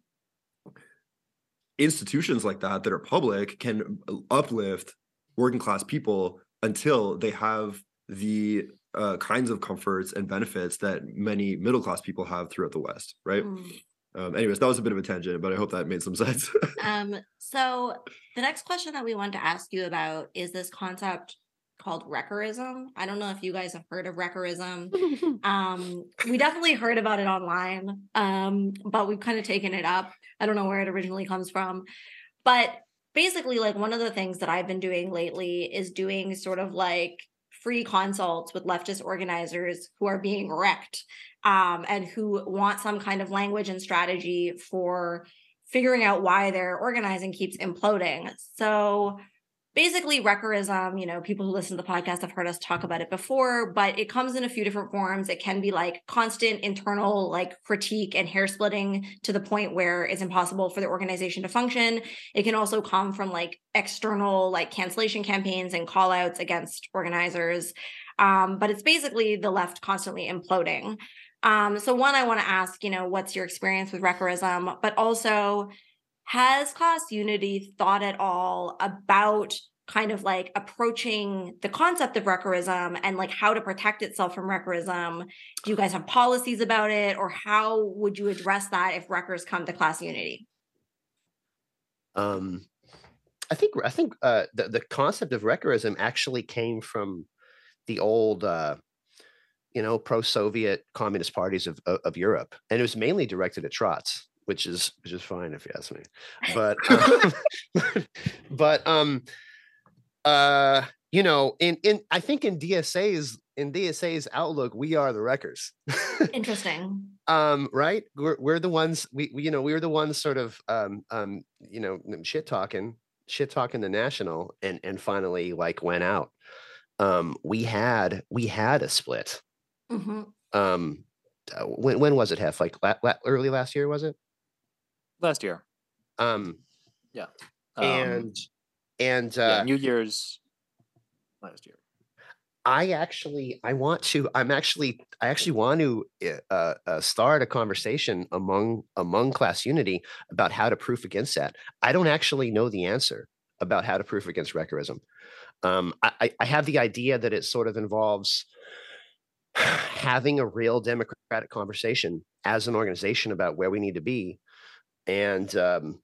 C: institutions like that that are public can uplift working class people until they have the uh, kinds of comforts and benefits that many middle class people have throughout the West, right? Mm. Um, anyways, that was a bit of a tangent, but I hope that made some sense.
A: um, so the next question that we want to ask you about is this concept called Wreckerism. I don't know if you guys have heard of Wreckerism. um, we definitely heard about it online, um, but we've kind of taken it up. I don't know where it originally comes from, but basically, like one of the things that I've been doing lately is doing sort of like free consults with leftist organizers who are being wrecked um, and who want some kind of language and strategy for figuring out why their organizing keeps imploding. So basically wreckerism you know people who listen to the podcast have heard us talk about it before but it comes in a few different forms. It can be like constant internal like critique and hair splitting to the point where it's impossible for the organization to function. It can also come from like external like cancellation campaigns and call outs against organizers. Um, but it's basically the left constantly imploding. Um, so one i want to ask you know what's your experience with wreckerism but also has class unity thought at all about kind of like approaching the concept of wreckerism and like how to protect itself from wreckerism do you guys have policies about it or how would you address that if wreckers come to class unity?
E: Um i think i think uh the, the concept of wreckerism actually came from the old uh you know pro-soviet communist parties of, of, of europe and it was mainly directed at trots which is which is fine if you ask me. But um, but um uh you know in in I think in DSA's in DSA's outlook, we are the wreckers.
A: Interesting.
E: um, right? We're we're the ones we, we you know we were the ones sort of um um you know shit talking shit talking the national and and finally like went out. Um, we had we had a split.
A: hmm
E: Um, uh, when when was it? Hef like la- la- early last year was it?
D: Last year.
E: Um,
D: Um,
E: and and
D: yeah,
E: uh,
D: New Year's last year.
E: I actually I want to I'm actually I actually want to uh, uh, start a conversation among among class unity about how to proof against that. I don't actually know the answer about how to proof against wreckerism. Um, I- I have the idea that it sort of involves having a real democratic conversation as an organization about where we need to be and um,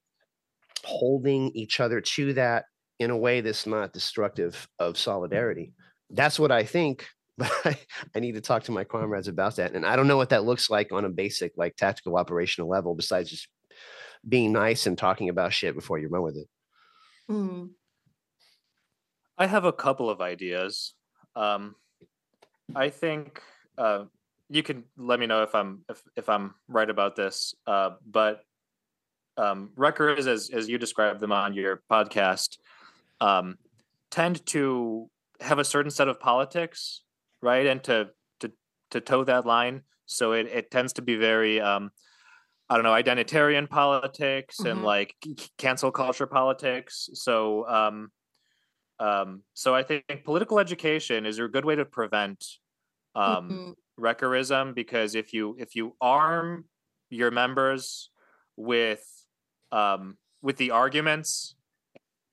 E: holding each other to that in a way that's not destructive of solidarity that's what I think, but I, I need to talk to my comrades about that. And I don't know what that looks like on a basic, like tactical operational level, besides just being nice and talking about shit before you run with it.
A: Mm.
D: I have a couple of ideas. Um, I think uh, you can let me know if I'm if, if I'm right about this. Uh, but um, wreckers, as as you described them on your podcast, um, tend to have a certain set of politics, right? And to to to toe that line, so it it tends to be very um, I don't know, identitarian politics and
A: Mhm.
D: like cancel culture politics. So um, um, so I think political education is a good way to prevent um,
A: Mhm.
D: wreckerism because if you if you arm your members with um, with the arguments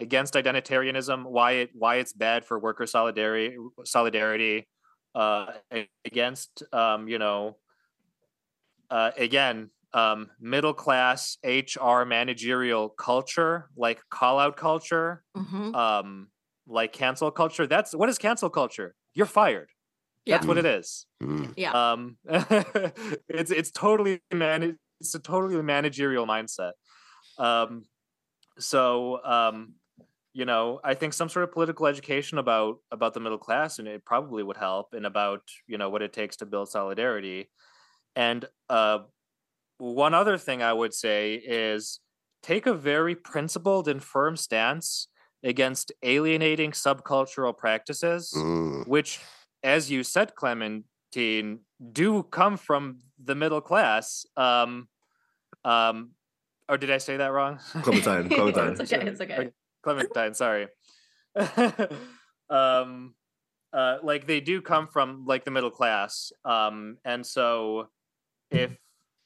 D: against identitarianism, why it why it's bad for worker solidarity solidarity uh, against um, you know uh, again um, middle class HR managerial culture like call out culture
A: Mhm.
D: um like cancel culture that's what is cancel culture you're fired that's what it is
E: Mm.
A: Yeah.
D: um it's it's totally man it's a totally managerial mindset um so um you know i think some sort of political education about about the middle class and it probably would help and about you know what it takes to build solidarity and uh one other thing i would say is take a very principled and firm stance against alienating subcultural practices
E: Mm.
D: which, as you said, Clementine, do come from the middle class. Um, um, or did I say that wrong?
C: Clementine, Clementine.
A: it's okay. It's okay.
D: Clementine, sorry. um, uh, like they do come from like the middle class. Um, and so if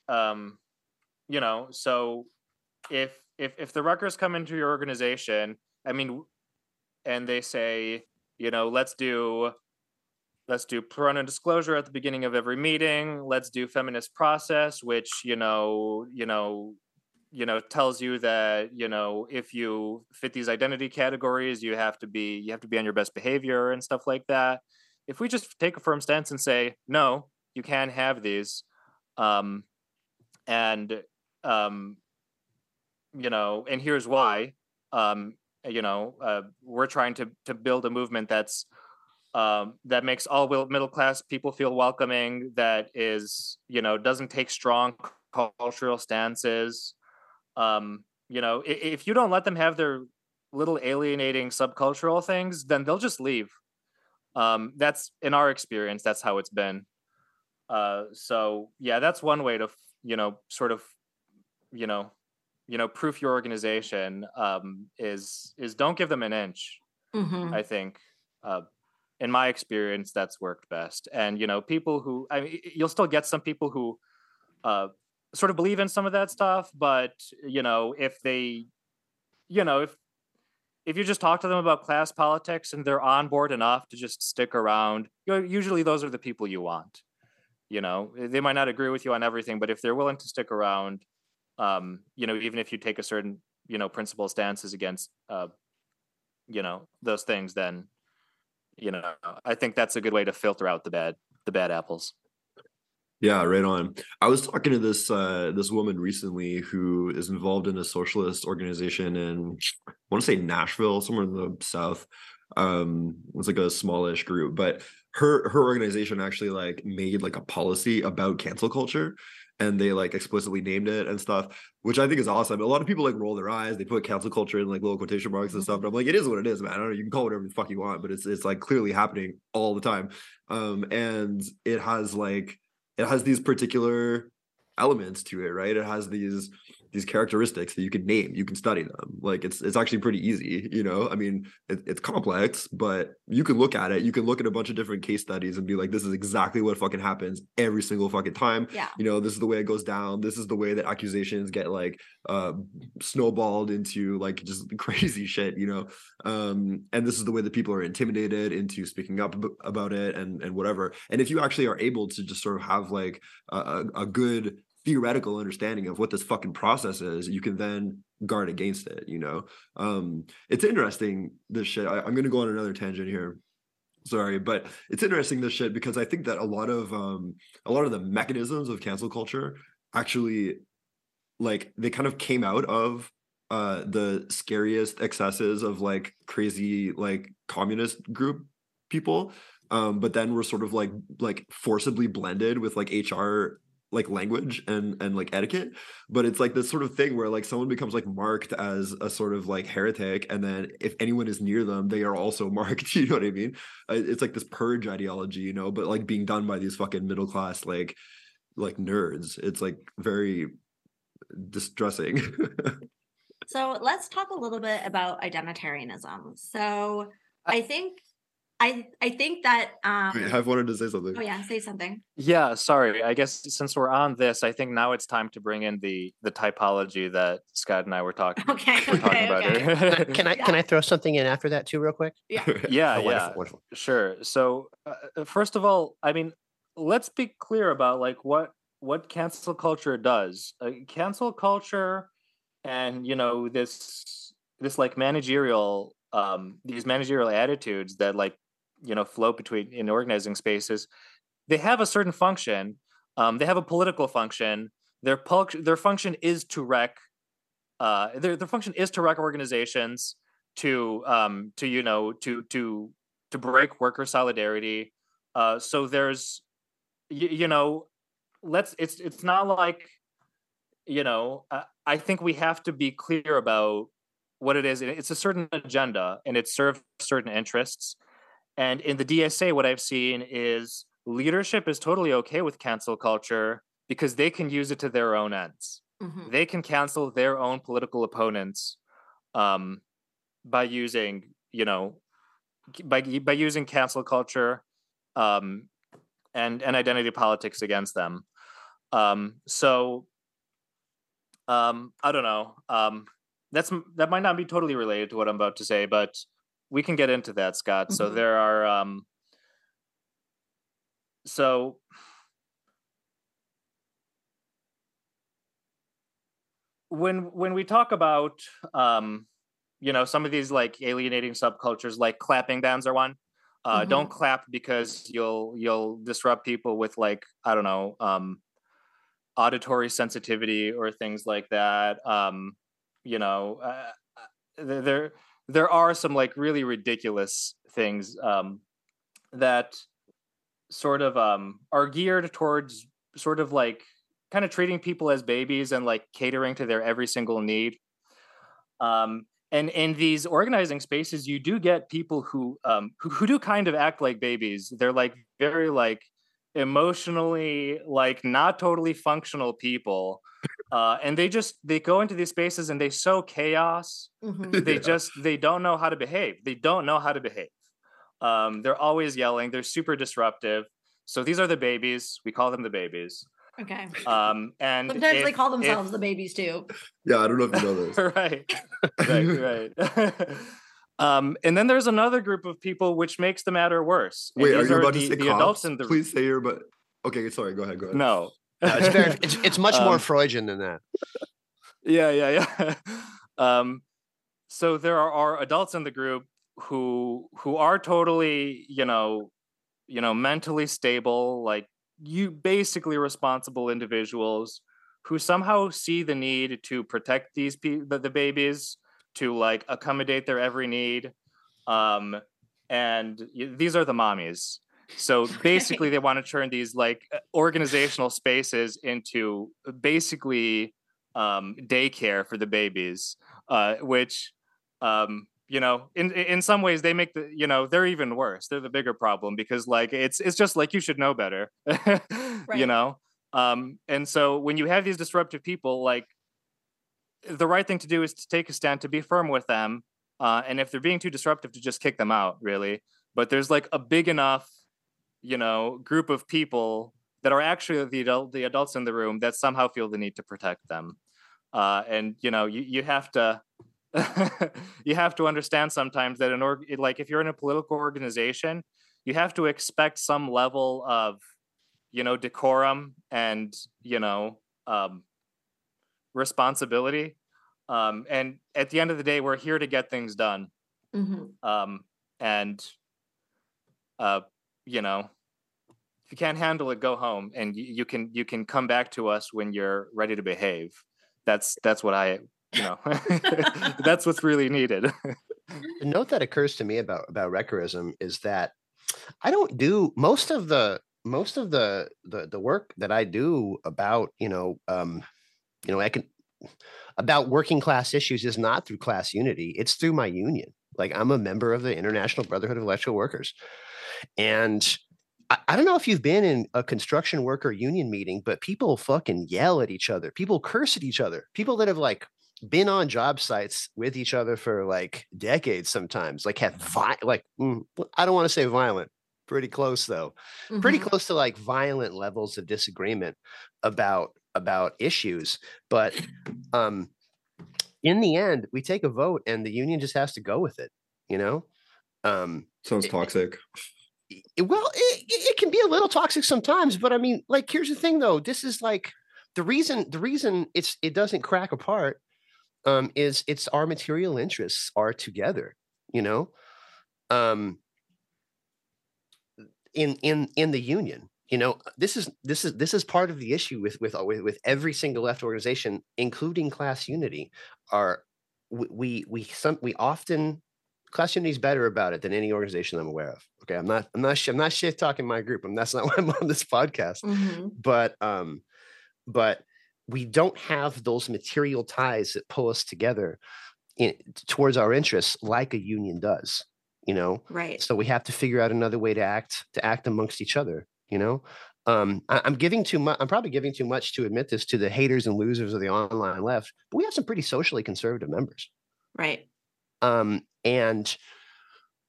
D: um, you know, so if if if the wreckers come into your organization, I mean, and they say, you know, let's do let's do parental disclosure at the beginning of every meeting. Let's do feminist process, which you know, you know, you know, tells you that you know if you fit these identity categories, you have to be you have to be on your best behavior and stuff like that. If we just take a firm stance and say no, you can't have these, um, and um, you know, and here's why. Um, you know, uh, we're trying to to build a movement that's um, that makes all middle class people feel welcoming. That is, you know, doesn't take strong cultural stances. Um, you know, if you don't let them have their little alienating subcultural things, then they'll just leave. Um, that's in our experience. That's how it's been. Uh, so yeah, that's one way to, you know, sort of, you know, you know, proof your organization um, is is don't give them an inch.
A: Mhm.
D: I think, uh, in my experience, that's worked best. And you know, people who I mean, you'll still get some people who uh, sort of believe in some of that stuff, but you know, if they, you know, if if you just talk to them about class politics and they're on board enough to just stick around, usually those are the people you want. You know, they might not agree with you on everything, but if they're willing to stick around, um, you know, even if you take a certain, you know, principle stances against, uh, you know, those things, then, you know, I think that's a good way to filter out the bad, the bad apples.
C: Yeah, right on. I was talking to this uh this woman recently who is involved in a socialist organization in I want to say Nashville, somewhere in the south. Um it's like a smallish group, but her her organization actually like made like a policy about cancel culture and they like explicitly named it and stuff, which I think is awesome. A lot of people like roll their eyes. They put cancel culture in like little quotation marks and stuff. But I'm like, it is what it is, man. I don't know. You can call it whatever the fuck you want, but it's it's like clearly happening all the time. Um, and it has like it has these particular elements to it, right? It has these these characteristics that you can name you can study them. Like it's it's actually pretty easy you know? I mean it, it's complex but you can look at it. You can look at a bunch of different case studies and be like this is exactly what fucking happens every single fucking time.
A: Yeah.
C: You know this is the way it goes down. This is the way that accusations get like uh snowballed into like just crazy shit you know? Um and this is the way that people are intimidated into speaking up about it and and whatever. And if you actually are able to just sort of have like a, a good theoretical understanding of what this fucking process is, you can then guard against it. You know, um, it's interesting this shit. I, I'm gonna go on another tangent here. Sorry, but it's interesting this shit because I think that a lot of um, a lot of the mechanisms of cancel culture actually like they kind of came out of uh the scariest excesses of like crazy like communist group people um but then we're sort of like like forcibly blended with like hr like language and and like etiquette but it's like this sort of thing where like someone becomes like marked as a sort of like heretic and then if anyone is near them they are also marked you know what i mean? Uh, it's like this purge ideology you know but like being done by these fucking middle class like like nerds. It's like very distressing.
A: So let's talk a little bit about identitarianism. So i think I I think that um
C: Wait, I've wanted to say something.
A: Oh yeah, say something.
D: Yeah, sorry. I guess since we're on this, I think now it's time to bring in the the typology that Scott and I were talking.
A: Okay,
D: were talking
A: okay,
D: about
A: okay.
D: earlier.
E: Can I can I throw something in after that too, real quick?
A: Yeah.
D: yeah,
E: Oh,
D: yeah,
E: wonderful, wonderful.
D: sure. So, uh, first of all, I mean, let's be clear about like what what cancel culture does. Uh, cancel culture, and you know this this like managerial um these managerial attitudes that like you know float between in organizing spaces they have a certain function um, they have a political function. Their pul- their function is to wreck uh, their, their function is to wreck organizations to um, to you know to to to break worker solidarity. Uh, so there's you, you know let's it's it's not like you know I, I think we have to be clear about what it is. It's a certain agenda and it serves certain interests and in the DSA, what I've seen is leadership is totally okay with cancel culture because they can use it to their own ends.
A: Mhm.
D: They can cancel their own political opponents um, by using, you know, by by using cancel culture um, and and identity politics against them. Um, so um, I don't know. Um, that's that might not be totally related to what I'm about to say, but we can get into that, Scott. So
A: Mhm.
D: there are um so when when we talk about um you know some of these like alienating subcultures like clapping bands are one uh
A: Mhm.
D: don't clap because you'll you'll disrupt people with like i don't know um auditory sensitivity or things like that um you know uh, there there- are some like really ridiculous things um that sort of um are geared towards sort of like kind of treating people as babies and like catering to their every single need. Um and in these organizing spaces you do get people who um who, who do kind of act like babies. They're like very like emotionally like not totally functional people uh and they just they go into these spaces and they sow chaos
A: Mhm.
D: they
C: Yeah.
D: just they don't know how to behave they don't know how to behave um they're always yelling they're super disruptive so these are the babies we call them the babies
A: Okay.
D: um and
A: Sometimes they
D: if-
A: call
D: if-
A: themselves the babies too.
C: Yeah, I don't know if you know this.
D: right right right um and then there's another group of people which makes the matter worse
C: Wait, are
D: these
C: you about
D: the,
C: to say
D: the
C: cops?
D: adults in the
C: Please say you're but okay, sorry, go ahead, go ahead.
D: no
E: No, it's very it's, it's much more
D: Um,
E: Freudian than that.
D: yeah yeah yeah. Um so there are, are adults in the group who who are totally you know you know mentally stable like you basically responsible individuals who somehow see the need to protect these people the, the babies to like accommodate their every need. Um and these are the mommies So basically, they want to turn these like uh, organizational spaces into basically um, daycare for the babies, uh, which um, you know, in in some ways they make the you know they're even worse. They're the bigger problem because like it's it's just like you should know better, right. you know. Um, and so when you have these disruptive people, like the right thing to do is to take a stand, to be firm with them, uh, and if they're being too disruptive, to just kick them out, really. But there's like a big enough, you know, group of people that are actually the adult, the adults in the room that somehow feel the need to protect them, uh, and you know, you you have to. you have to understand sometimes that an org like if you're in a political organization you have to expect some level of you know decorum and you know um, responsibility um, and at the end of the day we're here to get things done mm-hmm. um, and uh, you know if you can't handle it go home and you, you can you can come back to us when you're ready to behave. That's that's what i you know that's what's really needed.
E: The note that occurs to me about about wreckerism is that i don't do most of the most of the the, the work that i do about you know um you know i can about working class issues is not through class unity. It's through my union like i'm a member of the international brotherhood of electrical workers and I, I don't know if you've been in a construction worker union meeting, but people fucking yell at each other. People curse at each other. People that have like been on job sites with each other for like decades sometimes like have vi- like mm, i don't want to say violent pretty close though mm-hmm. pretty close to like violent levels of disagreement about about issues but um in the end we take a vote and the union just has to go with it you know? Um
C: sounds toxic.
E: it, well it, it can be a little toxic sometimes but i mean like here's the thing though. This is like the reason the reason it's it doesn't crack apart um, is it's our material interests are together, you know, um, in in in the union. You know, this is this is this is part of the issue with with with, with every single left organization, including Class Unity. Are we we we some we often Class Unity is better about it than any organization I'm aware of. Okay, I'm not I'm not I'm not shit talking my group. I'm that's not why I'm on this podcast. Mm-hmm. But um, but we don't have those material ties that pull us together in, towards our interests like a union does you know
A: right
E: so we have to figure out another way to act to act amongst each other you know? Um, I, am giving too much i'm probably giving too much to admit this to the haters and losers of the online left but we have some pretty socially conservative members.
A: Right.
E: Um, and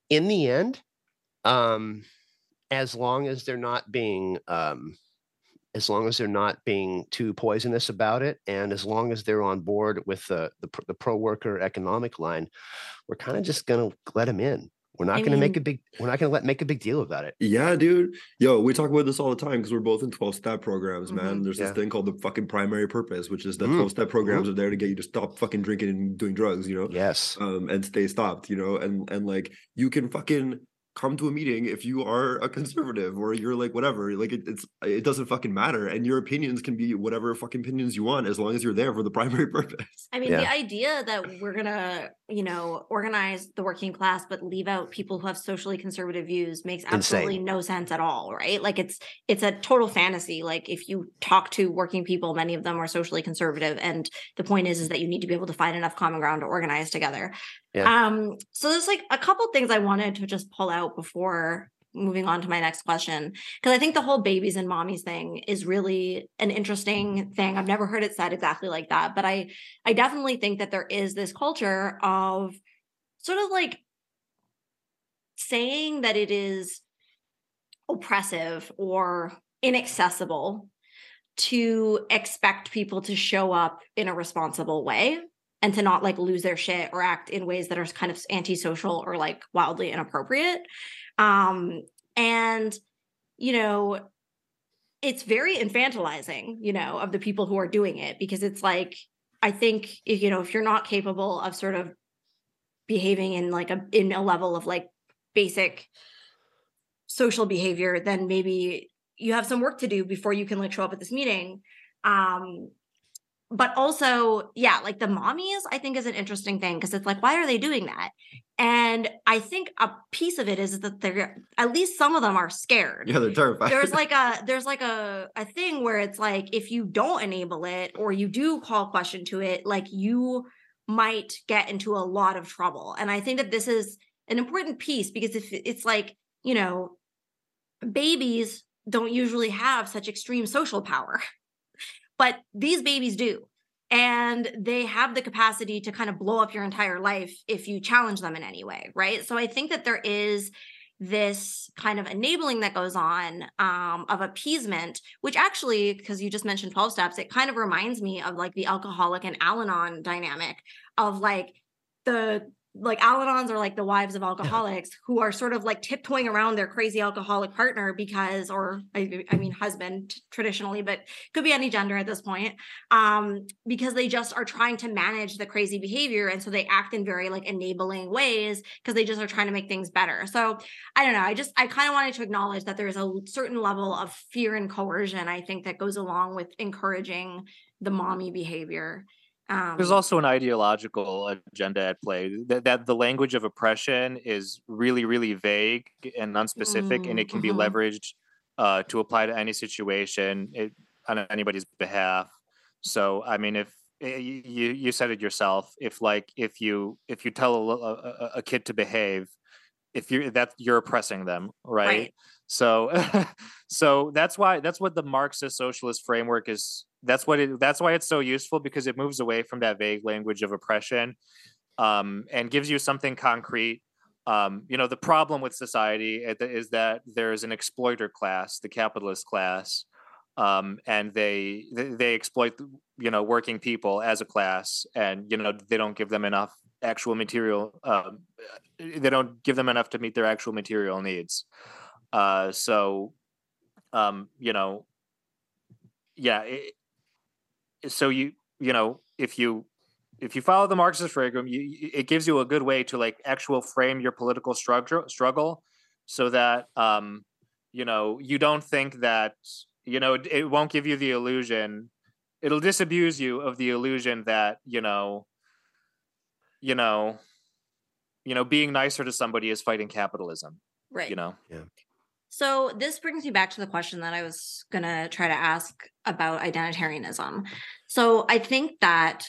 E: in the end um, as long as they're not being um, as long as they're not being too poisonous about it, and as long as they're on board with the the, the pro worker economic line, we're kind of just gonna let them in. We're not I gonna mean, make a big. We're not gonna let make a big deal about it.
C: Yeah, dude. Yo, we talk about this all the time because we're both in twelve step programs, man. Mm-hmm, There's yeah. this thing called the fucking primary purpose, which is that mm, twelve step programs mm-hmm. are there to get you to stop fucking drinking and doing drugs. You know.
E: Yes.
C: Um, and stay stopped. You know, and and like you can fucking come to a meeting if you are a conservative or you're like whatever like it, it's it doesn't fucking matter and your opinions can be whatever fucking opinions you want as long as you're there for the primary purpose
A: i mean yeah. the idea that we're gonna you know organize the working class but leave out people who have socially conservative views makes absolutely Insane. no sense at all right like it's it's a total fantasy like if you talk to working people many of them are socially conservative and the point is is that you need to be able to find enough common ground to organize together yeah. Um, so there's like a couple things I wanted to just pull out before moving on to my next question because I think the whole babies and mommies thing is really an interesting thing. I've never heard it said exactly like that, but I I definitely think that there is this culture of sort of like saying that it is oppressive or inaccessible to expect people to show up in a responsible way and to not like lose their shit or act in ways that are kind of antisocial or like wildly inappropriate. Um, and, you know, it's very infantilizing, you know, of the people who are doing it because it's like, I think, you know, if you're not capable of sort of behaving in like a, in a level of like basic social behavior, then maybe you have some work to do before you can like show up at this meeting. Um, but also, yeah, like the mommies, I think is an interesting thing because it's like, why are they doing that? And I think a piece of it is that they're at least some of them are scared.
C: Yeah, they're terrified.
A: There's like a there's like a a thing where it's like if you don't enable it or you do call question to it, like you might get into a lot of trouble. And I think that this is an important piece because if it's like, you know, babies don't usually have such extreme social power. But these babies do. And they have the capacity to kind of blow up your entire life if you challenge them in any way. Right. So I think that there is this kind of enabling that goes on um, of appeasement, which actually, because you just mentioned 12 steps, it kind of reminds me of like the alcoholic and Al Anon dynamic of like the like Al-Anons are like the wives of alcoholics who are sort of like tiptoeing around their crazy alcoholic partner because, or I, I mean, husband traditionally, but could be any gender at this point, um, because they just are trying to manage the crazy behavior. And so they act in very like enabling ways because they just are trying to make things better. So I don't know. I just, I kind of wanted to acknowledge that there's a certain level of fear and coercion, I think, that goes along with encouraging the mommy behavior.
D: Um, There's also an ideological agenda at play that, that the language of oppression is really, really vague and unspecific, mm, and it can mm-hmm. be leveraged uh, to apply to any situation it, on anybody's behalf. So, I mean, if eh, you you said it yourself, if like if you if you tell a, a, a kid to behave, if you're that you're oppressing them, right? right. So, so that's why that's what the Marxist socialist framework is that's what it that's why it's so useful because it moves away from that vague language of oppression um, and gives you something concrete. Um, you know the problem with society is that there's an exploiter class the capitalist class um, and they they exploit you know working people as a class and you know they don't give them enough actual material um, they don't give them enough to meet their actual material needs uh, so um, you know yeah it, so you you know if you if you follow the Marxist program, you, it gives you a good way to like actual frame your political struggle struggle, so that um, you know you don't think that you know it, it won't give you the illusion. It'll disabuse you of the illusion that you know, you know, you know, being nicer to somebody is fighting capitalism.
A: Right.
D: You know.
C: Yeah.
A: So this brings me back to the question that I was going to try to ask about identitarianism. So I think that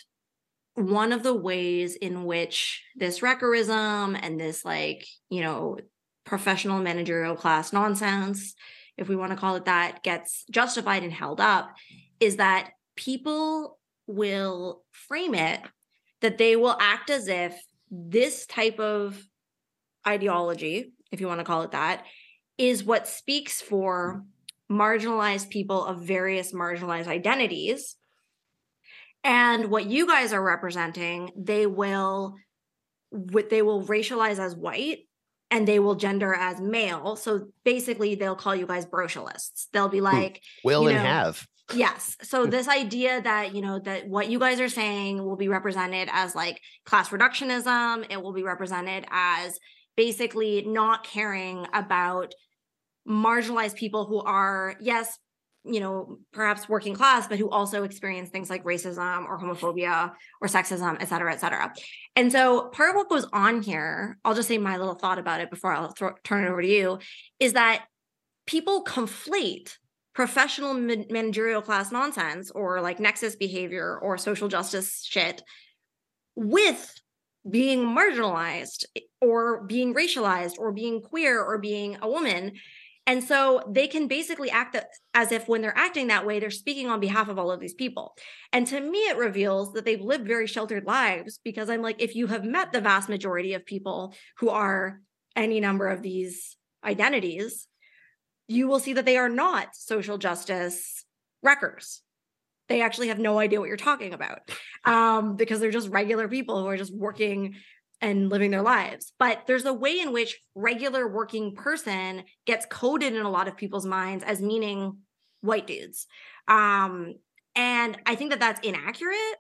A: one of the ways in which this wreckerism and this like, you know, professional managerial class nonsense, if we want to call it that, gets justified and held up is that people will frame it that they will act as if this type of ideology, if you want to call it that, is what speaks for marginalized people of various marginalized identities. And what you guys are representing, they will what they will racialize as white and they will gender as male. So basically they'll call you guys brocialists. They'll be hmm. like
E: will and know, have.
A: Yes. So this idea that, you know, that what you guys are saying will be represented as like class reductionism, it will be represented as basically not caring about marginalized people who are, yes, you know, perhaps working class, but who also experience things like racism or homophobia or sexism, et cetera, et cetera. And so part of what goes on here, I'll just say my little thought about it before I'll throw, turn it over to you, is that people conflate professional managerial class nonsense or like nexus behavior or social justice shit with being marginalized or being racialized or being queer or being a woman and so they can basically act as if when they're acting that way, they're speaking on behalf of all of these people. And to me, it reveals that they've lived very sheltered lives because I'm like, if you have met the vast majority of people who are any number of these identities, you will see that they are not social justice wreckers. They actually have no idea what you're talking about um, because they're just regular people who are just working and living their lives. But there's a way in which regular working person gets coded in a lot of people's minds as meaning white dudes. Um, and I think that that's inaccurate.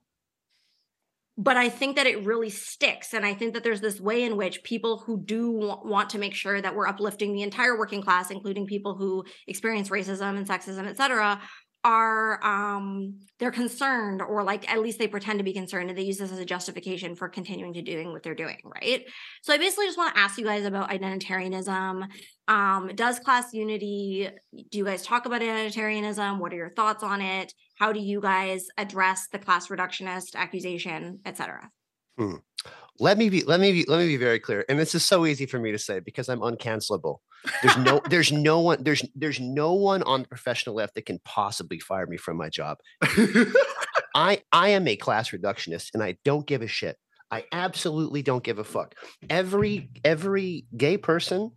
A: But I think that it really sticks. And I think that there's this way in which people who do want to make sure that we're uplifting the entire working class, including people who experience racism and sexism, et cetera, are um they're concerned or like at least they pretend to be concerned and they use this as a justification for continuing to doing what they're doing right so i basically just want to ask you guys about identitarianism um does class unity do you guys talk about identitarianism what are your thoughts on it how do you guys address the class reductionist accusation etc
E: Hmm. Let me be let me be let me be very clear. And this is so easy for me to say because I'm uncancelable. There's no there's no one there's there's no one on the professional left that can possibly fire me from my job. I I am a class reductionist and I don't give a shit. I absolutely don't give a fuck. Every every gay person,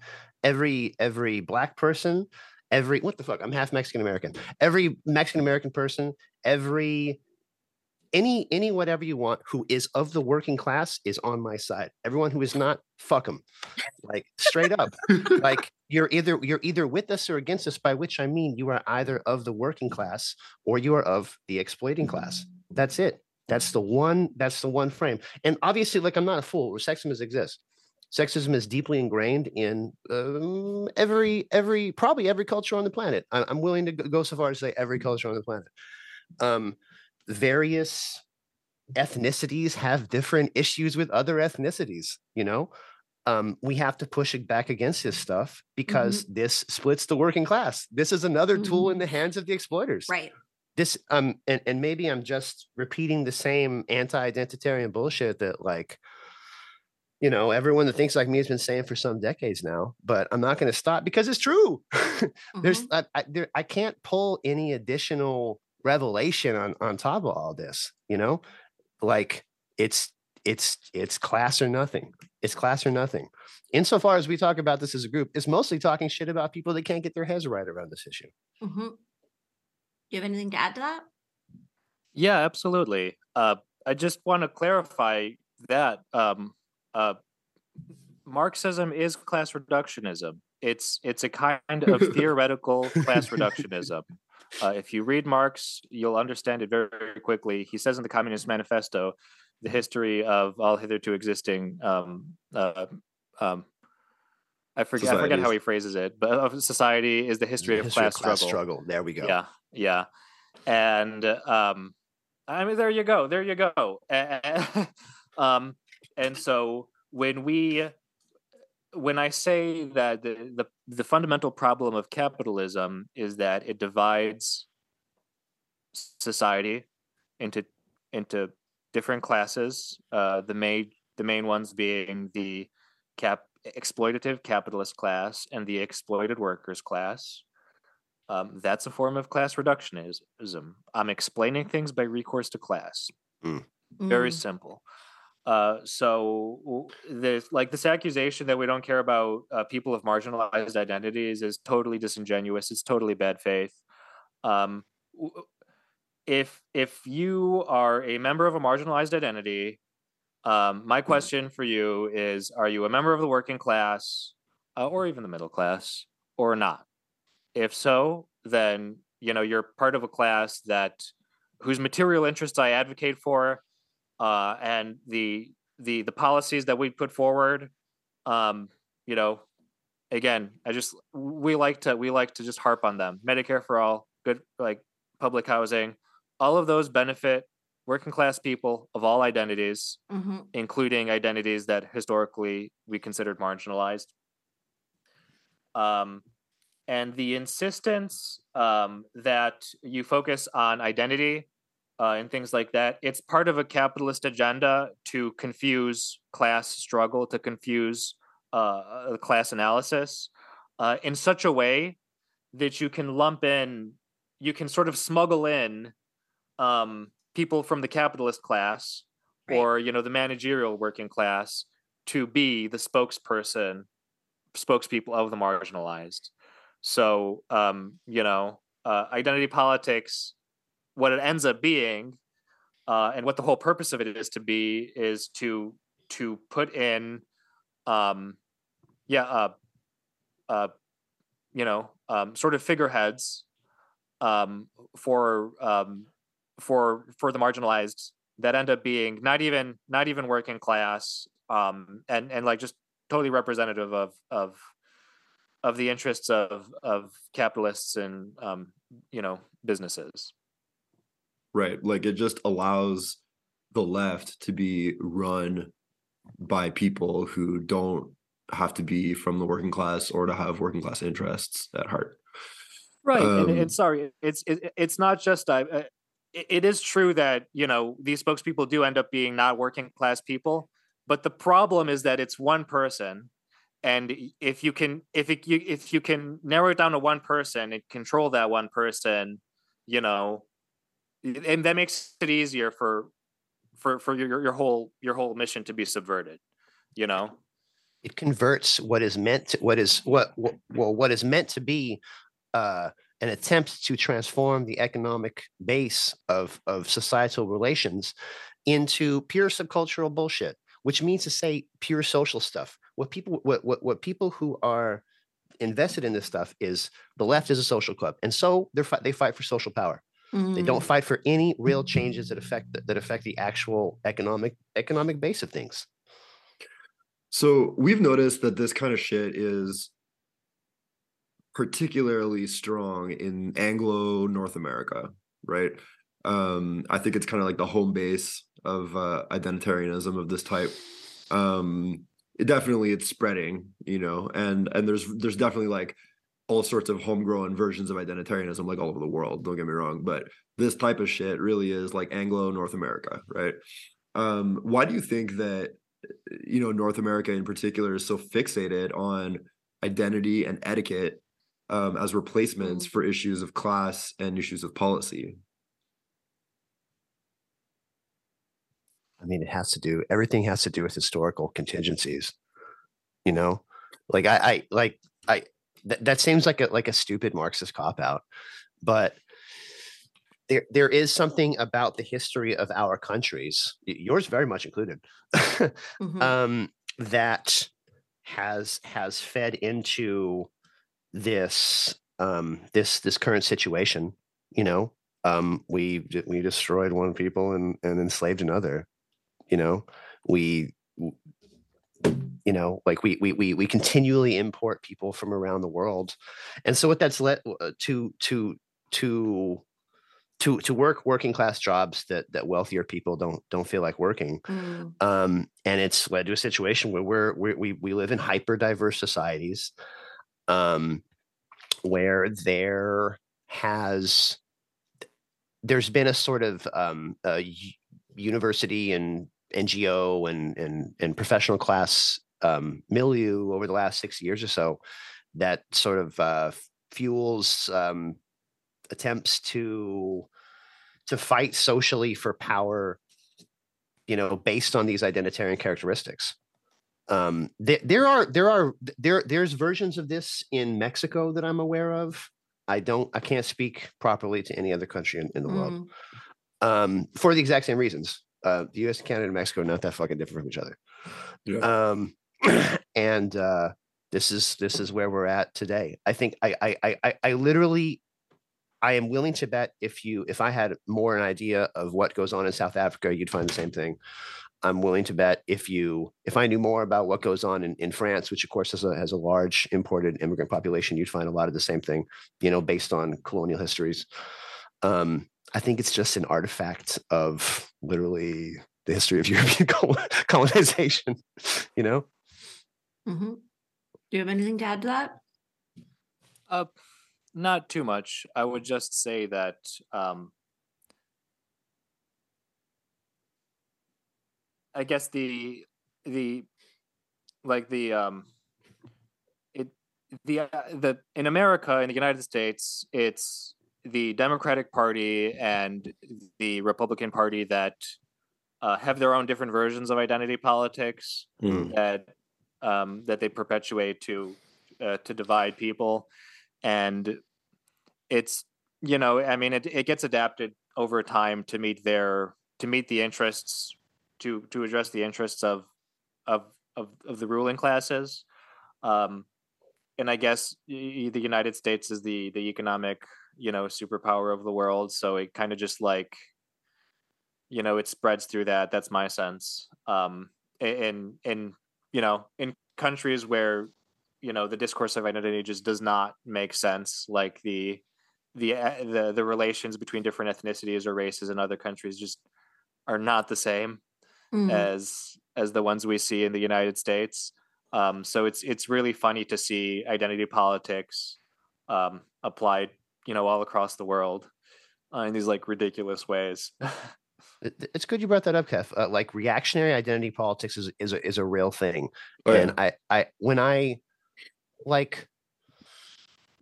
E: every every black person, every what the fuck? I'm half Mexican American. Every Mexican American person, every any any whatever you want who is of the working class is on my side everyone who is not fuck them like straight up like you're either you're either with us or against us by which i mean you are either of the working class or you are of the exploiting class. That's it. That's the one that's the one frame. And obviously like i'm not a fool. Sexism exists sexism is deeply ingrained in um, every every probably every culture on the planet. I'm willing to go so far as to say every culture on the planet. Um various ethnicities have different issues with other ethnicities you know um, we have to push it back against this stuff because mm-hmm. this splits the working class this is another mm-hmm. tool in the hands of the exploiters
A: right
E: this um and, and maybe i'm just repeating the same anti-identitarian bullshit that like you know everyone that thinks like me has been saying for some decades now but i'm not going to stop because it's true mm-hmm. there's I, I, there, I can't pull any additional revelation on on top of all this you know like it's it's it's class or nothing. It's class or nothing. Insofar as we talk about this as a group it's mostly talking shit about people that can't get their heads right around this issue.
A: Mm-hmm. do you have anything to add to that?
D: Yeah absolutely. Uh, i just want to clarify that um, uh, marxism is class reductionism. It's it's a kind of theoretical class reductionism. Uh, if you read Marx, you'll understand it very, very, quickly. He says in the Communist Manifesto, the history of all hitherto existing, um, uh, um, I forget, I forget how he phrases it, but of society is the history, the of, class of, class struggle.
E: struggle. There we go.
D: Yeah, yeah, and um, I mean, there you go, there you go. um, and so when we when I say that the, the, the fundamental problem of capitalism is that it divides society into into different classes. Uh, the main the main ones being the cap exploitative capitalist class and the exploited workers class. Um, that's a form of class reductionism. I'm explaining things by recourse to class. Mm. Very mm. simple. Uh, so there's like this accusation that we don't care about uh, people of marginalized identities is totally disingenuous. It's totally bad faith. Um, if if you are a member of a marginalized identity, um, my hmm. question for you is: Are you a member of the working class, uh, or even the middle class, or not? If so, then you know you're part of a class that whose material interests I advocate for uh, and the the the policies that we put forward. Um, you know, again, I just we like to we like to just harp on them. Medicare for all, good like public housing, all of those benefit working class people of all identities, mm-hmm. including identities that historically we considered marginalized. Um, and the insistence um, that you focus on identity uh, and things like that. It's part of a capitalist agenda to confuse class struggle, to confuse uh, class analysis uh, in such a way that you can lump in, you can sort of smuggle in um, people from the capitalist class right. or you know the managerial working class to be the spokesperson, spokespeople of the marginalized. So um, you know, uh, identity politics what it ends up being uh, and what the whole purpose of it is to be is to to put in um yeah uh uh you know um sort of figureheads um for um for for the marginalized that end up being not even not even working class um and and like just totally representative of of of the interests of of capitalists and um you know businesses.
C: Right. Like it just allows the left to be run by people who don't have to be from the working class or to have working class interests at heart.
D: Right. and,
C: Um,
D: and sorry, it's it, it's not just uh, it, is true that you know these spokespeople do end up being not working class people, but the problem is that it's one person, and if you can if it, you if you can narrow it down to one person and control that one person, you know, and that makes it easier for for for your your whole your whole mission to be subverted, you know.
E: it converts what is meant to, what is what, what well what is meant to be uh, an attempt to transform the economic base of of societal relations into pure subcultural bullshit which means to say pure social stuff. What people what what, what people who are invested in this stuff is the left is a social club and so they're fi- they fight for social power. They don't mm. fight for any real changes that affect that affect the actual economic economic base of things.
C: So we've noticed that this kind of shit is particularly strong in Anglo North America, right? Um, I think it's kind of like the home base of uh, identitarianism of this type. Um, it definitely it's spreading, you know, and and there's there's definitely like all sorts of homegrown versions of identitarianism like all over the world. Don't get me wrong, but this type of shit really is like Anglo North America, right? Um, why do you think that you know North America in particular is so fixated on identity and etiquette um, as replacements
A: Mm.
C: for issues of class and issues of policy.
E: I mean, it has to do everything has to do with historical contingencies. You know, like I, I like I that that seems like a like a stupid Marxist cop out, but there there is something about the history of our countries, yours very much included,
A: Mhm.
E: um, that has has fed into this um, this this current situation. You know, um, we we destroyed one people and and enslaved another. You know, we you know like we we we we continually import people from around the world, and so what that's led uh, to to to to to work working class jobs that that wealthier people don't don't feel like working
A: Mm.
E: um, and it's led to a situation where we're, we're we we live in hyper diverse societies, um, where there has there's been a sort of um, a university and NGO and and and professional class um, milieu over the last six years or so that sort of uh, fuels um, attempts to to fight socially for power you know based on these identitarian characteristics um there, there are there are there there's versions of this in mexico that i'm aware of. I don't i can't speak properly to any other country in, in the world.
A: Mm.
E: um for the exact same reasons. Uh the us canada and mexico are not that fucking different from each other.
C: Yeah.
E: um and uh this is this is where we're at today. I think i i i i, I literally i am willing to bet if you if i had more an idea of what goes on in south africa you'd find the same thing i'm willing to bet if you if i knew more about what goes on in, in france which of course has a, has a large imported immigrant population you'd find a lot of the same thing you know based on colonial histories um i think it's just an artifact of literally the history of european colonization you know
A: Mm-hmm. Do you have anything to add to that?
D: Uh, not too much. I would just say that um, I guess the the like the um it the uh, the in America in the United States it's the Democratic Party and the Republican Party that uh, have their own different versions of identity politics
C: Mm.
D: that um, that they perpetuate to uh, to divide people, and it's you know I mean it, it gets adapted over time to meet their to meet the interests to to address the interests of of of, of the ruling classes, um, and I guess the United States is the the economic you know superpower of the world, so it kind of just like you know it spreads through that. That's my sense. Um, in in you know in countries where you know the discourse of identity just does not make sense like the the uh, the the relations between different ethnicities or races in other countries just are not the same
A: Mhm.
D: as as the ones we see in the United States. Um, so it's it's really funny to see identity politics um, applied, you know, all across the world uh, in these like ridiculous ways.
E: It- it- It's good you brought that up, Kev. Uh, like reactionary identity politics is is a, is a real thing,
C: Oh, yeah.
E: and I I when I like, I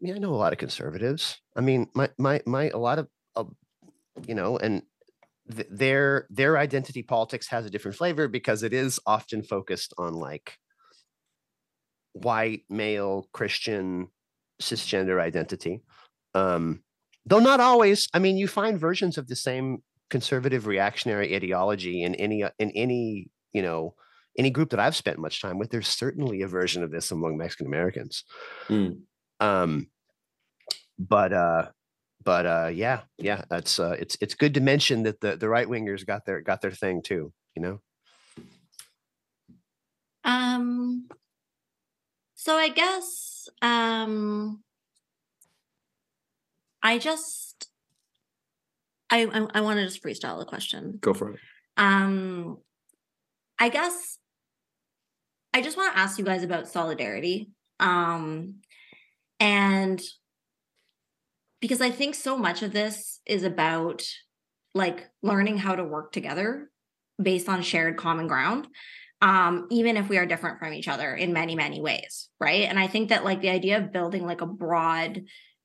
E: mean, I know a lot of conservatives. I mean, my my my a lot of, of you know, and th- their their identity politics has a different flavor because it is often focused on like white male Christian cisgender identity. Um, though not always. I mean, you find versions of the same conservative reactionary ideology in any uh, in any you know any group that I've spent much time with. There's certainly a version of this among Mexican Americans.
C: Mm.
E: Um, but uh, but uh, yeah, yeah, that's uh, it's it's good to mention that the the right wingers got their got their thing too. You know.
A: Um so I guess um I just I I, I want to just freestyle a question.
C: Go for it.
A: Um I guess I just want to ask you guys about solidarity. Um and because I think so much of this is about like learning how to work together based on shared common ground um even if we are different from each other in many many ways right? And i think that like the idea of building like a broad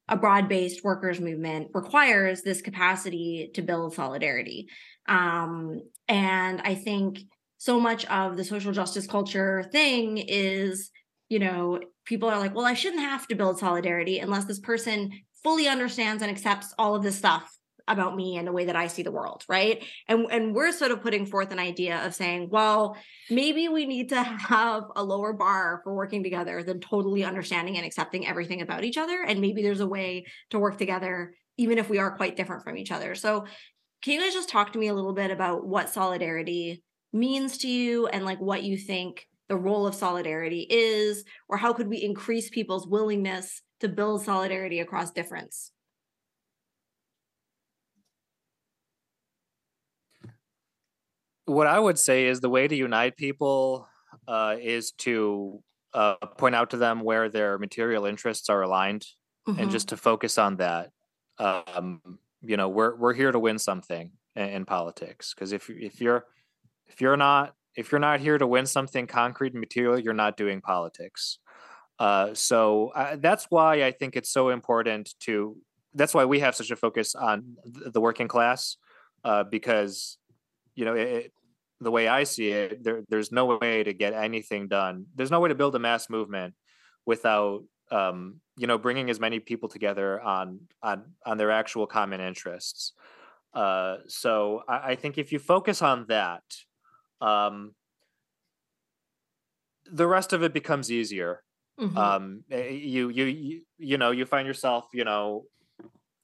A: a broad based workers movement requires this capacity to build solidarity. Um and i think so much of the social justice culture thing is you know people are like well i shouldn't have to build solidarity unless this person fully understands and accepts all of this stuff about me and the way that I see the world, right? And and we're sort of putting forth an idea of saying, well, maybe we need to have a lower bar for working together than totally understanding and accepting everything about each other and maybe there's a way to work together even if we are quite different from each other. So, can you guys just talk to me a little bit about what solidarity means to you and like what you think the role of solidarity is or how could we increase people's willingness to build solidarity across difference?
D: what I would say is the way to unite people uh, is to uh, point out to them where their material interests are aligned and
A: Mhm.
D: just to focus on that. Um, you know, we're we're here to win something in, in politics because if if you're if you're not if you're not here to win something concrete and material, you're not doing politics. Uh, so uh, that's why I think it's so important to. That's why we have such a focus on the working class, uh, because you know it, the way I see it, there, there's no way to get anything done. There's no way to build a mass movement without um, you know bringing as many people together on on on their actual common interests. Uh, so I, I think if you focus on that, um, the rest of it becomes easier
A: Mhm.
D: um eh, you, you you you know you find yourself you know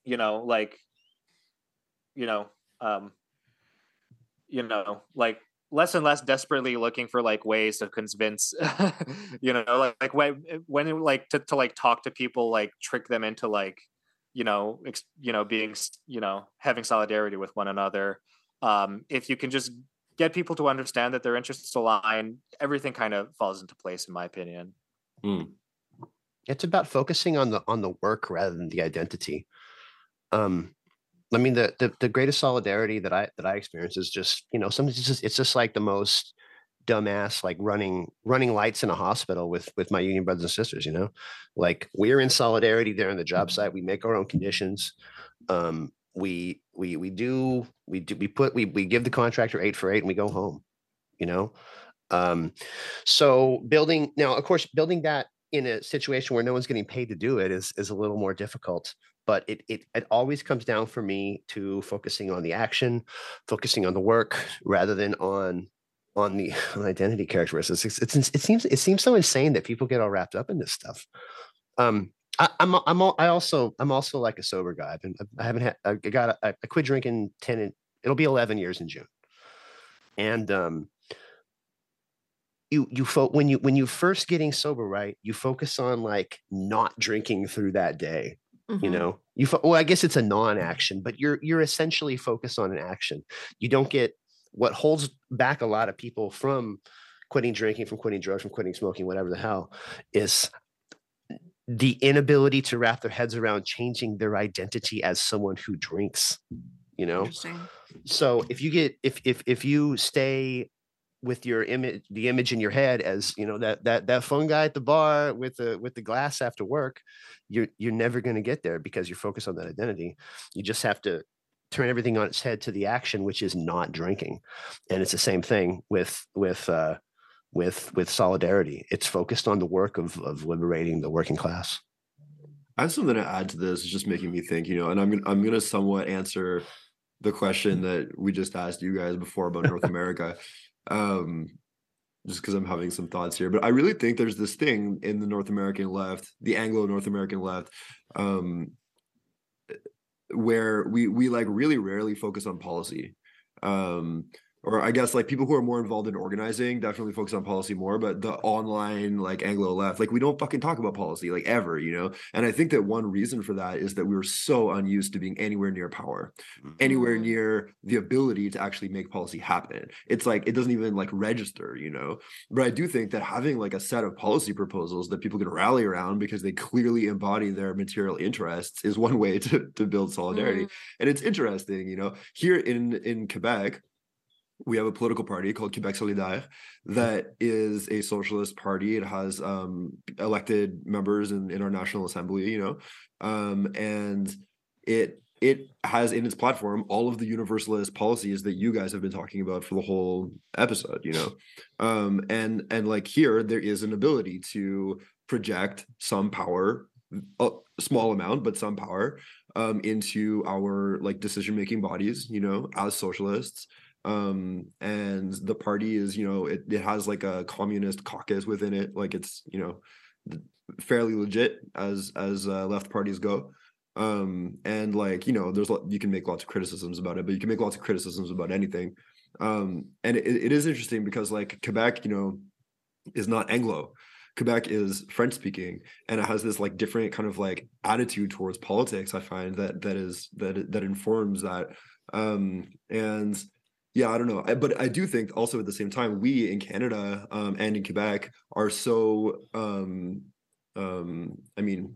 D: you know like you know um you know like less and less desperately looking for like ways to convince you know like, like when when like to, to like talk to people like trick them into like you know ex, you know being you know having solidarity with one another um if you can just get people to understand that their interests align everything kind of falls into place in my opinion.
E: It's about focusing on the on the work rather than the identity. Um i mean the the, the greatest solidarity that i that i experience is just you know sometimes it's just it's just like the most dumbass like running running lights in a hospital with with my union brothers and sisters you know? Like we're in solidarity there on the job site we make our own conditions. Um we we we do we do we put we we give the contractor eight for eight and we go home you know? Um so building now of course building that in a situation where no one's getting paid to do it is is a little more difficult but it it, it always comes down for me to focusing on the action focusing on the work rather than on on the on identity characteristics. It's, it's it seems it seems so insane that people get all wrapped up in this stuff. Um I, I'm I'm al- I also I'm also like a sober guy. I've been I haven't had I got I, I quit drinking ten and it'll be eleven years in June, and um you you fo- when you when you first getting sober right you focus on like not drinking through that day you
A: Mhm.
E: know you fo- well i guess it's a non-action but you're you're essentially focused on an action you don't get what holds back a lot of people from quitting drinking from quitting drugs from quitting smoking whatever the hell is the inability to wrap their heads around changing their identity as someone who drinks you know? So if you get if if if you stay with your image the image in your head as you know that that that fun guy at the bar with the with the glass after work you're you're never going to get there because you're focused on that identity. You just have to turn everything on its head to the action which is not drinking. And it's the same thing with with uh with with solidarity it's focused on the work of of liberating the working class
C: I have something to add to this. It's just making me think, you know, and I'm gonna I'm gonna somewhat answer the question that we just asked you guys before about North America. Um just because I'm having some thoughts here. But I really think there's this thing in the North American left, the Anglo North American left, um where we we like really rarely focus on policy. Um or I guess like people who are more involved in organizing definitely focus on policy more, but the online like Anglo left, like we don't fucking talk about policy like ever, you know. And I think that one reason for that is that we were so unused to being anywhere near power, anywhere
A: Mhm.
C: near the ability to actually make policy happen. It's like it doesn't even like register, you know. But I do think that having like a set of policy proposals that people can rally around because they clearly embody their material interests is one way to to build solidarity
A: Mm.
C: and it's interesting you know here in in quebec we have a political party called quebec solidaire that is a socialist party. It has um elected members in, in our national assembly you know? Um and it it has in its platform all of the universalist policies that you guys have been talking about for the whole episode you know? Um and and like here there is an ability to project some power a small amount but some power um into our like decision making bodies you know as socialists um and the party is you know it, it has like a communist caucus within it like it's you know fairly legit as as uh, left parties go. Um and like you know there's you can make lots of criticisms about it but you can make lots of criticisms about anything. Um and it, it is interesting because like quebec you know is not anglo. Quebec is french speaking and it has this like different kind of like attitude towards politics i find that that is that that informs that. Um and yeah i don't know. I, but i do think also at the same time we in canada um and in quebec are so um um i mean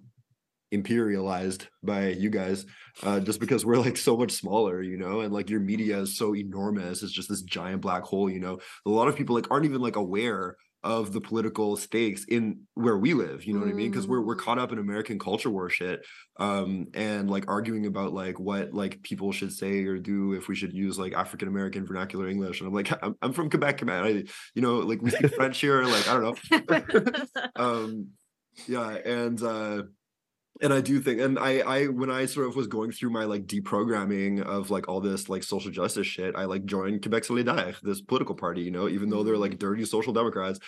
C: imperialized by you guys uh just because we're like so much smaller you know and like your media is so enormous. It's just this giant black hole you know. A lot of people like aren't even like aware of the political stakes in where we live you know what i mean? Because we're we're
A: Mm.
C: caught up in american culture war shit um and like arguing about like what like people should say or do if we should use like african american vernacular english and i'm like i'm, I'm from quebec man. I, you know like we speak french here like i don't know. Um yeah and uh and i do think and i i when i sort of was going through my like deprogramming of like all this like social justice shit i like joined quebec solidaire this political party you know even though they're like dirty social democrats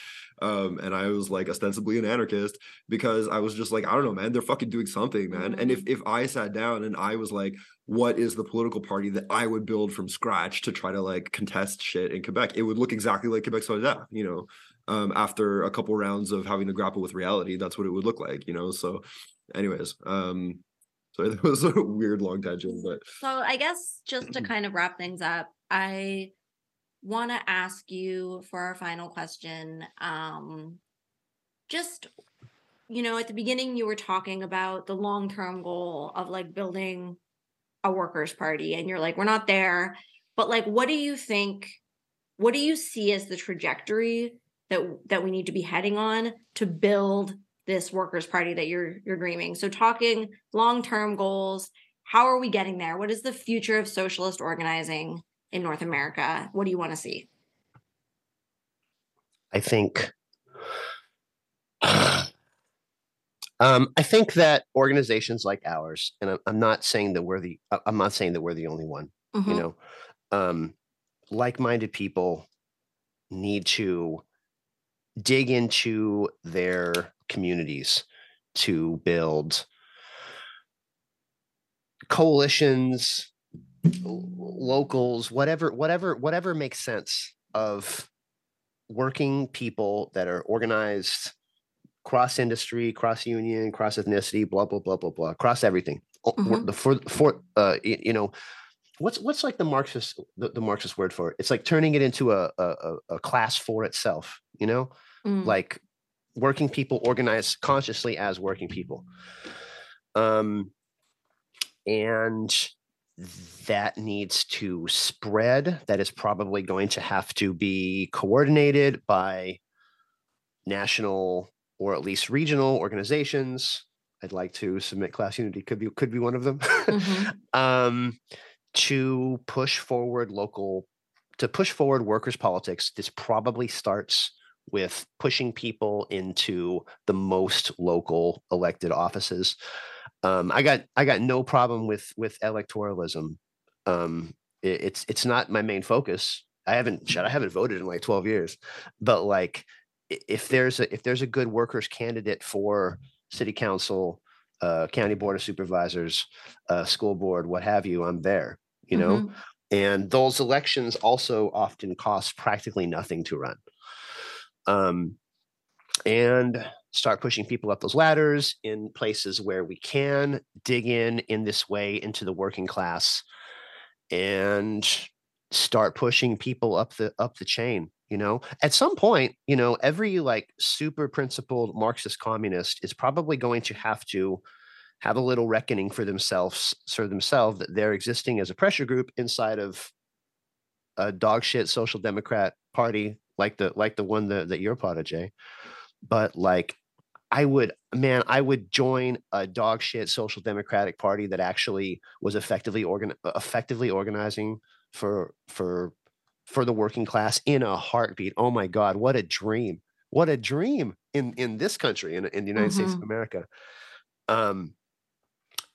C: um and i was like ostensibly an anarchist because i was just like i don't know man they're fucking doing something man. And if if i sat down and i was like what is the political party that i would build from scratch to try to like contest shit in quebec? It would look exactly like quebec solidaire you know um after a couple rounds of having to grapple with reality that's what it would look like you know? So anyways um so it was a weird long tangent but
A: So I guess just to kind of wrap things up, I want to ask you for our final question. Um, just you know, at the beginning, you were talking about the long term goal of like building a workers' party, and you're like, we're not there. But like, what do you think? What do you see as the trajectory that that we need to be heading on to build this workers' party that you're you're dreaming? So, talking long term goals. How are we getting there? What is the future of socialist organizing in North America? What do you want to see?
E: I think um, I think that organizations like ours, and I'm, not saying that we're the I'm not saying that we're the only one, you
A: Mhm.
E: know, um, like-minded people need to dig into their communities to build coalitions locals whatever whatever whatever makes sense of working people that are organized cross industry, cross union, cross ethnicity, blah blah blah blah blah, cross everything.
A: Mhm.
E: The for for uh you know what's what's like the Marxist the, the Marxist word for it? It's like turning it into a a, a- a class for itself. You know,
A: Mm.
E: like working people organize consciously as working people. Um, and that needs to spread. That is probably going to have to be coordinated by national or at least regional organizations. I'd like to submit class unity could be could be one of them.
A: Mhm.
E: um, to push forward local to push forward workers politics this probably starts with pushing people into the most local elected offices. Um, i got i got no problem with with electoralism. Um, it- it's it's not my main focus. I haven't shit, i haven't voted in like 12 years. But like if there's a if there's a good workers candidate for city council uh, county board of supervisors uh, school board what have you i'm there you know?
A: Mhm.
E: and those elections also often cost practically nothing to run um, and start pushing people up those ladders in places where we can dig in in this way into the working class and start pushing people up the up the chain you know? At some point you know every like super principled marxist communist is probably going to have to have a little reckoning for themselves for themselves that they're existing as a pressure group inside of a dog shit social democrat party like the like the one that, that you're part of jay. But like i would man i would join a dog shit social democratic party that actually was effectively organ effectively organizing for for for the working class in a heartbeat. Oh my god what a dream. What a dream in in this country in, in the united states of america. Um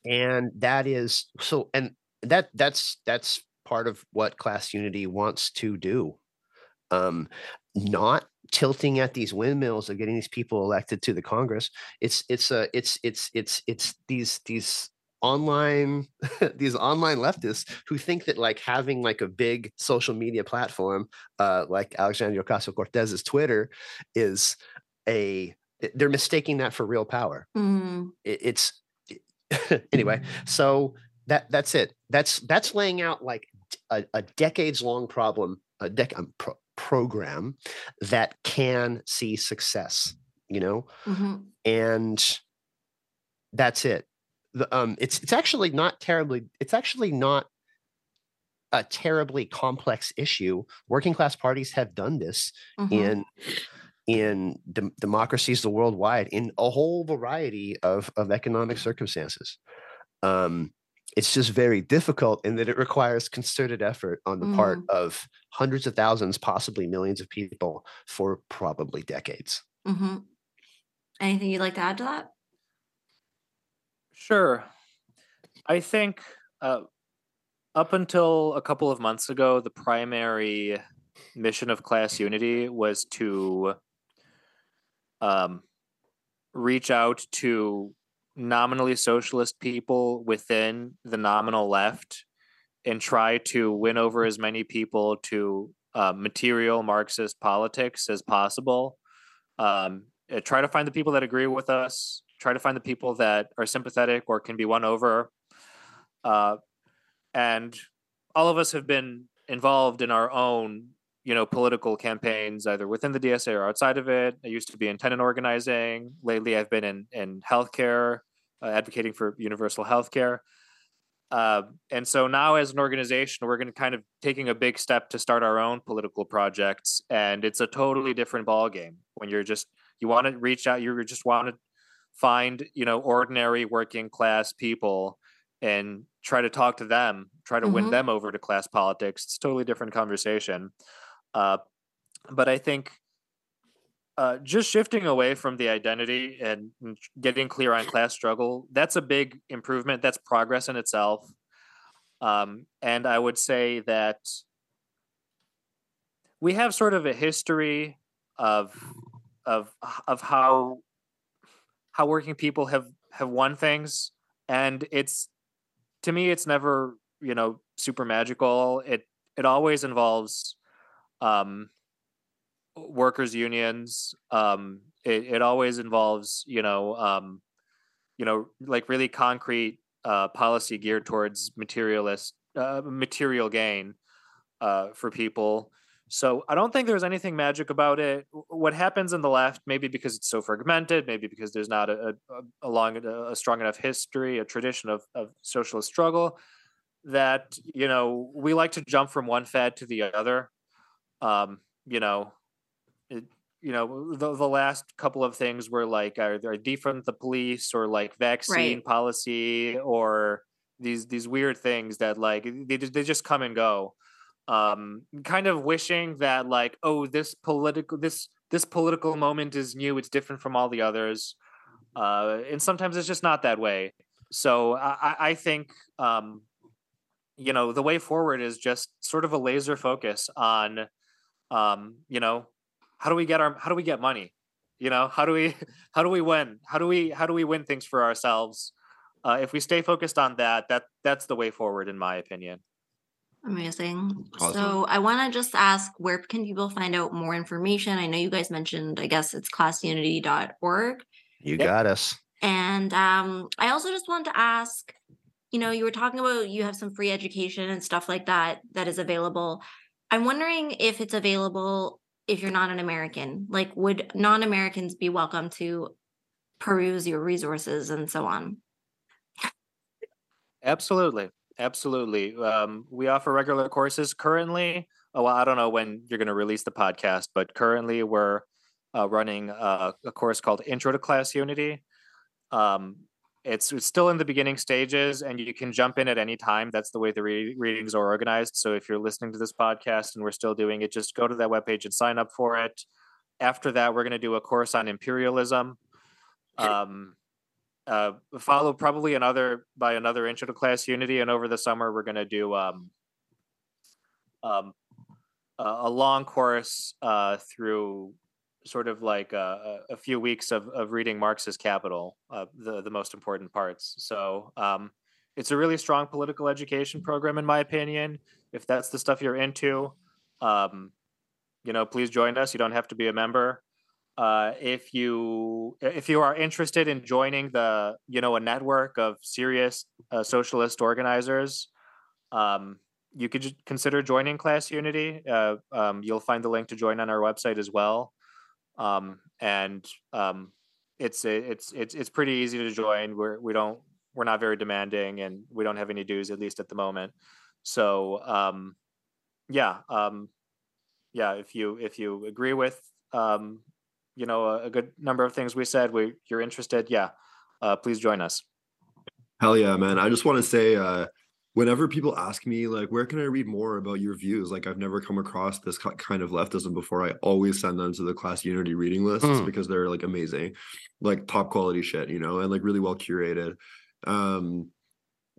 E: and that is so and that that's that's part of what class unity wants to do um not tilting at these windmills of getting these people elected to the congress. It's it's a it's it's it's it's these these online these online leftists who think that like having like a big social media platform uh like alexandria ocasio-cortez's twitter is a they're mistaking that for real power.
A: Mm.
E: it, it's anyway so that that's it. That's that's laying out like a, a decades long problem a dec um, pro- program that can see success you know
A: Mhm.
E: and that's it the, um it's it's actually not terribly it's actually not a terribly complex issue working class parties have done this
A: Mhm.
E: in in dem- democracies the worldwide in a whole variety of of economic circumstances um it's just very difficult in that it requires concerted effort on the part of hundreds of thousands possibly millions of people for probably decades
A: Mhm. Anything you'd like to add to that?
D: Sure. I think uh, up until a couple of months ago, the primary mission of Class Unity was to um, reach out to nominally socialist people within the nominal left and try to win over as many people to uh, material Marxist politics as possible. Um, uh, try to find the people that agree with us, try to find the people that are sympathetic or can be won over. Uh, and all of us have been involved in our own, you know, political campaigns, either within the DSA or outside of it. I used to be in tenant organizing. Lately, I've been in in healthcare, uh, advocating for universal healthcare. Uh, and so now, as an organization, we're going to kind of taking a big step to start our own political projects, and it's a totally different ballgame when you're just you want to reach out, you just want to find you know ordinary working class people and try to talk to them, try to win
A: Mhm.
D: them over to class politics. It's a totally different conversation. Uh, but I think uh, just shifting away from the identity and getting clear on class struggle, that's a big improvement. That's progress in itself. Um, and I would say that we have sort of a history of of of how how working people have have won things and it's to me it's never you know super magical it it always involves um workers unions um it, it always involves you know um, you know like really concrete uh, policy geared towards materialist uh, material gain uh, for people. So I don't think there's anything magic about it. What happens in the left, maybe because it's so fragmented, maybe because there's not a, a, a long, a strong enough history, a tradition of, of socialist struggle, that you know we like to jump from one fad to the other. Um, you know, you know the, the last couple of things were like are, are defund the police or like vaccine right. policy or these these weird things that like they, they just come and go. Um kind of wishing that like oh this political this this political moment is new it's different from all the others. Uh and sometimes it's just not that way. So i i think um you know the way forward is just sort of a laser focus on um you know how do we get our how do we get money? You know how do we how do we win? How do we how do we win things for ourselves? Uh, if we stay focused on that that that's the way forward in my opinion.
A: Amazing. Awesome. so i want to just ask where can people find out more information? I know you guys mentioned i guess it's classunity.org
E: you yep. got us.
A: And um, i also just wanted to ask you know you were talking about you have some free education and stuff like that that is available. I'm wondering if it's available if you're not an American? Like, would non Americans be welcome to peruse your resources and so on?
D: Absolutely. Absolutely. Um, we offer regular courses currently. Oh, well, I don't know when you're going to release the podcast, but currently we're uh, running a, a, course called Intro to Class Unity. Um, it's, it's still in the beginning stages and you can jump in at any time. That's the way the re- readings are organized. So if you're listening to this podcast and we're still doing it just go to that webpage and sign up for it. After that we're going to do a course on imperialism. Um, uh, followed probably another by another intro to class unity and over the summer we're going to do um, um, a long course uh, through sort of like a, a few weeks of, of reading Marx's Capital, uh, the the most important parts. So um, it's a really strong political education program, in my opinion. If that's the stuff you're into, um, you know, please join us. You don't have to be a member. Uh, if you if you are interested in joining the you know a network of serious uh, socialist organizers, um, you could consider joining Class Unity. Uh, um, you'll find the link to join on our website as well um, and um, it's it's it's it's pretty easy to join. We're we don't we're not very demanding, and we don't have any dues at least at the moment. So um, yeah, um, yeah. If you if you agree with um, you know a, a good number of things we said, we you're interested, yeah, uh, please join us.
C: Hell yeah, man! I just want to say. Uh, whenever people ask me like where can i read more about your views? Like i've never come across this kind of leftism before. I always send them to the class unity reading lists mm. because they're like amazing like top quality shit you know and like really well curated. Um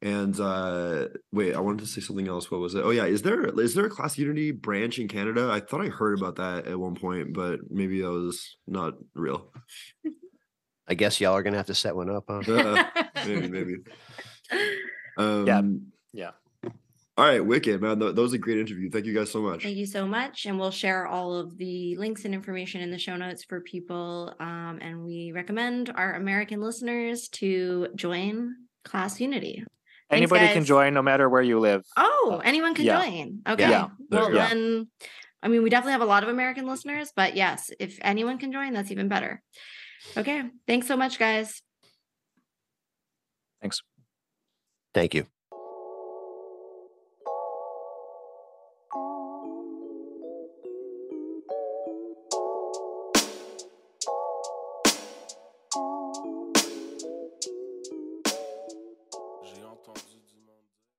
C: and uh wait i wanted to say something else. What was it? Oh yeah is there is there a class unity branch in canada? I thought i heard about that at one point but maybe that was not real.
E: I guess y'all are gonna have to set one up huh?
C: Uh, maybe maybe.
D: Um, yeah yeah.
C: All right, wicked man. That, was a great interview. Thank you guys so much.
A: Thank you so much, and we'll share all of the links and information in the show notes for people. Um, and we recommend our American listeners to join Class Unity.
D: Thanks, Anybody guys. can join, no matter where you live.
A: Oh, uh, anyone can yeah. join. Okay. Yeah. Well, yeah. then, I mean, we definitely have a lot of American listeners, but yes, if anyone can join, that's even better. Okay. Thanks so much, guys.
D: Thanks.
E: Thank you.